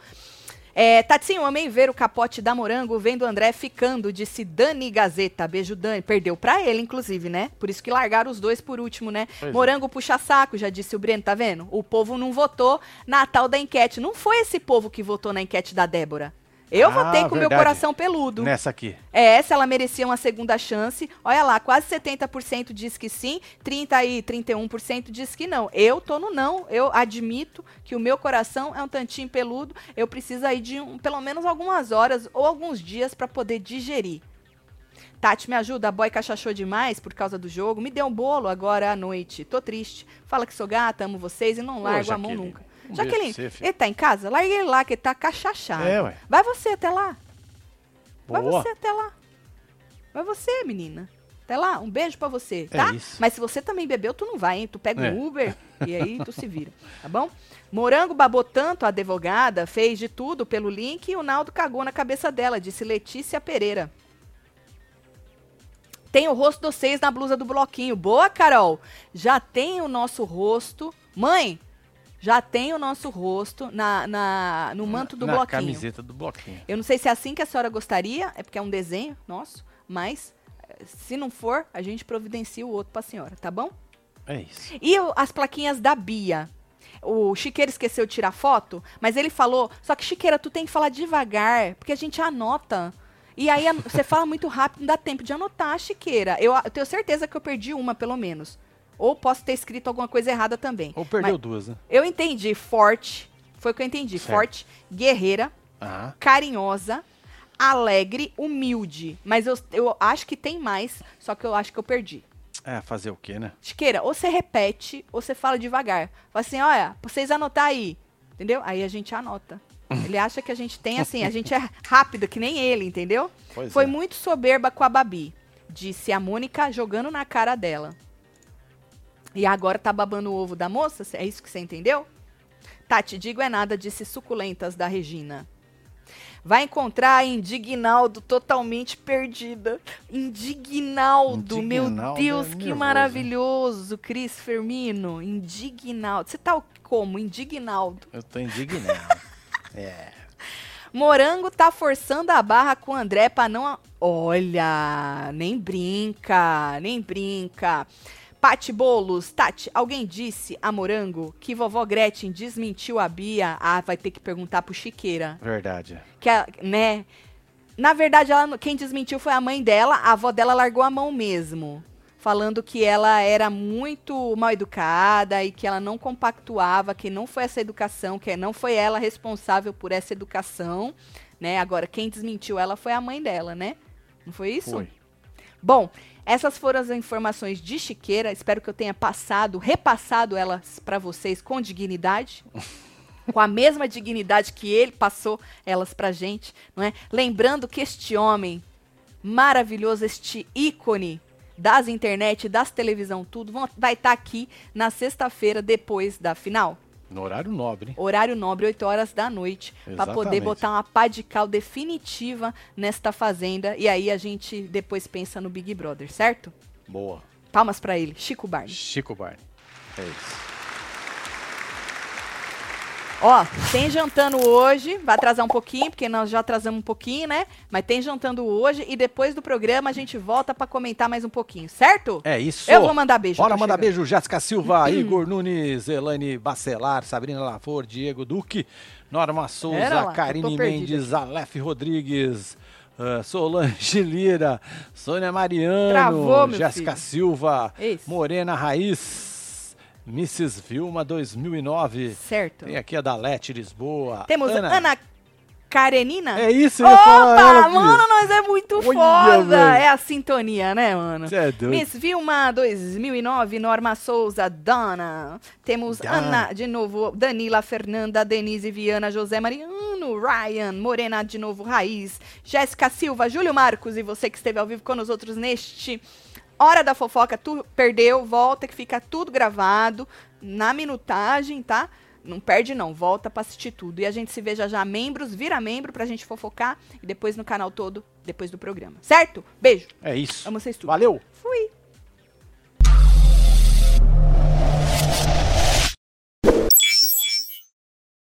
É, Tatinho, amei ver o capote da Morango vendo o André ficando, disse Dani Gazeta. Beijo, Dani. Perdeu pra ele, inclusive, né? Por isso que largaram os dois por último, né? Pois é. Morango puxa saco, já disse o Breno, tá vendo? O povo não votou na tal da enquete. Não foi esse povo que votou na enquete da Débora. Eu Ah, votei com meu verdade. coração peludo. Nessa aqui. É, essa ela merecia uma segunda chance. Olha lá, quase 70% diz que sim, 30 e 31% diz que não. Eu tô no não. Eu admito que o meu coração é um tantinho peludo. Eu preciso aí de um- pelo menos algumas horas ou alguns dias para poder digerir. Tati, me ajuda. A boy cachachou demais por causa do jogo. Me deu um bolo agora à noite. Tô triste. Fala que sou gata, amo vocês e não largo a mão nunca. Um Jaqueline, você, ele tá em casa? Larga ele lá, que ele tá cachachado. É, ué. Vai você até lá. Vai Boa. você até lá. Vai você, menina. Até lá, um beijo pra você, tá? É isso. Mas se você também bebeu, tu não vai, hein? Tu pega É. um Uber e aí tu se vira, tá bom? Morango babou tanto a advogada, fez de tudo pelo link e o Naldo cagou na cabeça dela, disse Letícia Pereira. Tem o rosto de vocês na blusa do bloquinho. Boa, Carol. Já tem o nosso rosto. Mãe, já tem o nosso rosto na, na- no manto do Na bloquinho. camiseta do bloquinho. Eu não sei se é assim que a senhora gostaria, é porque é um desenho nosso, mas eh, se não for, a gente providencia o outro pra senhora, tá bom? É isso. E o- as plaquinhas da Bia? O Chiqueira esqueceu de tirar foto, mas ele falou, só que Chiqueira, tu tem que falar devagar, porque a gente anota. E aí a- você fala muito rápido, não dá tempo de anotar, Chiqueira. Eu, a- eu tenho certeza que eu perdi uma, pelo menos. Ou posso ter escrito alguma coisa errada também. Ou perdeu Mas duas, né? eu entendi, forte. Foi o que eu entendi. Certo. Forte, guerreira, Ah, carinhosa, alegre, humilde. Mas eu, eu acho que tem mais, só que eu acho que eu perdi. é, fazer o quê, né? Chiqueira, ou você repete, ou você fala devagar. Fala assim, olha, pra vocês anotar aí. Entendeu? Aí a gente anota. Ele acha que a gente tem assim, a gente é rápido, que nem ele, entendeu? Pois Foi é. muito soberba com a Babi, disse a Mônica jogando na cara dela. E agora tá babando o ovo da moça? É isso que você entendeu? Tati, digo é nada, disse suculentas da Regina. Vai encontrar a Indignaldo totalmente perdida. Indignaldo, meu Indignaldo Deus, é que maravilhoso, Cris Fermino. Indignaldo. Você tá como? Indignaldo. Eu tô indignado. é. Morango tá forçando a barra com o André pra não. Olha, nem brinca, nem brinca. Pati Bolos, Tati, alguém disse a Morango que vovó Gretchen desmentiu a Bia? Ah, vai ter que perguntar pro Chiqueira. Verdade. Que a, né? Na verdade, ela, quem desmentiu foi a mãe dela, a avó dela largou a mão mesmo. falando que ela era muito mal educada e que ela não compactuava, que não foi essa educação, que não foi ela responsável por essa educação, né? Agora, quem desmentiu ela foi a mãe dela, né? Não foi isso? Foi. Bom, essas foram as informações de Chiqueira. Espero que eu tenha passado, repassado elas para vocês com dignidade. com a mesma dignidade que ele passou elas pra gente, não é? Lembrando que este homem maravilhoso, este ícone das internet, das televisão, tudo, vai estar aqui na sexta-feira depois da final. No horário nobre? Horário nobre, 8 horas da noite, para poder botar uma pá de cal definitiva nesta fazenda. E aí a gente depois pensa no Big Brother, certo? Boa. Palmas pra ele, Chico Barney. Chico Barney. É isso. Ó, tem jantando hoje, vai atrasar um pouquinho, porque nós já atrasamos um pouquinho, né? Mas tem jantando hoje e depois do programa a gente volta pra comentar mais um pouquinho, certo? É isso. Eu vou mandar beijo. Bora mandar chegando. beijo, Jéssica Silva, Igor Nunes, Elaine Bacelar, Sabrina Lafor, Diego Duque, Norma Souza, lá, Karine Mendes, Aleph Rodrigues, ah, Solange Lira, Sônia Mariano, Travou, Jéssica filho. Silva, Isso. Morena Raiz, Mrs. Vilma 2009. Certo. Tem aqui a da Lete Lisboa. Temos Ana, Karenina. É isso, eu ia Opa, ela, mano, nós é muito Olha, foda. É a sintonia, né, mano? Cê é doido. Miss Vilma 2009, Norma Souza, Dana. Temos Dana. Ana, de novo, Danila, Fernanda, Denise, Viana, José Mariano, Ryan, Morena, de novo, Raiz, Jéssica Silva, Júlio Marcos e você que esteve ao vivo com nós outros neste Hora da Fofoca. Tu perdeu, volta que fica tudo gravado na minutagem, tá? Não perde não, volta pra assistir tudo. E a gente se vê já já membros, vira membro pra gente fofocar e depois no canal todo, depois do programa. Certo? Beijo. É isso. Amo vocês tudo. Valeu.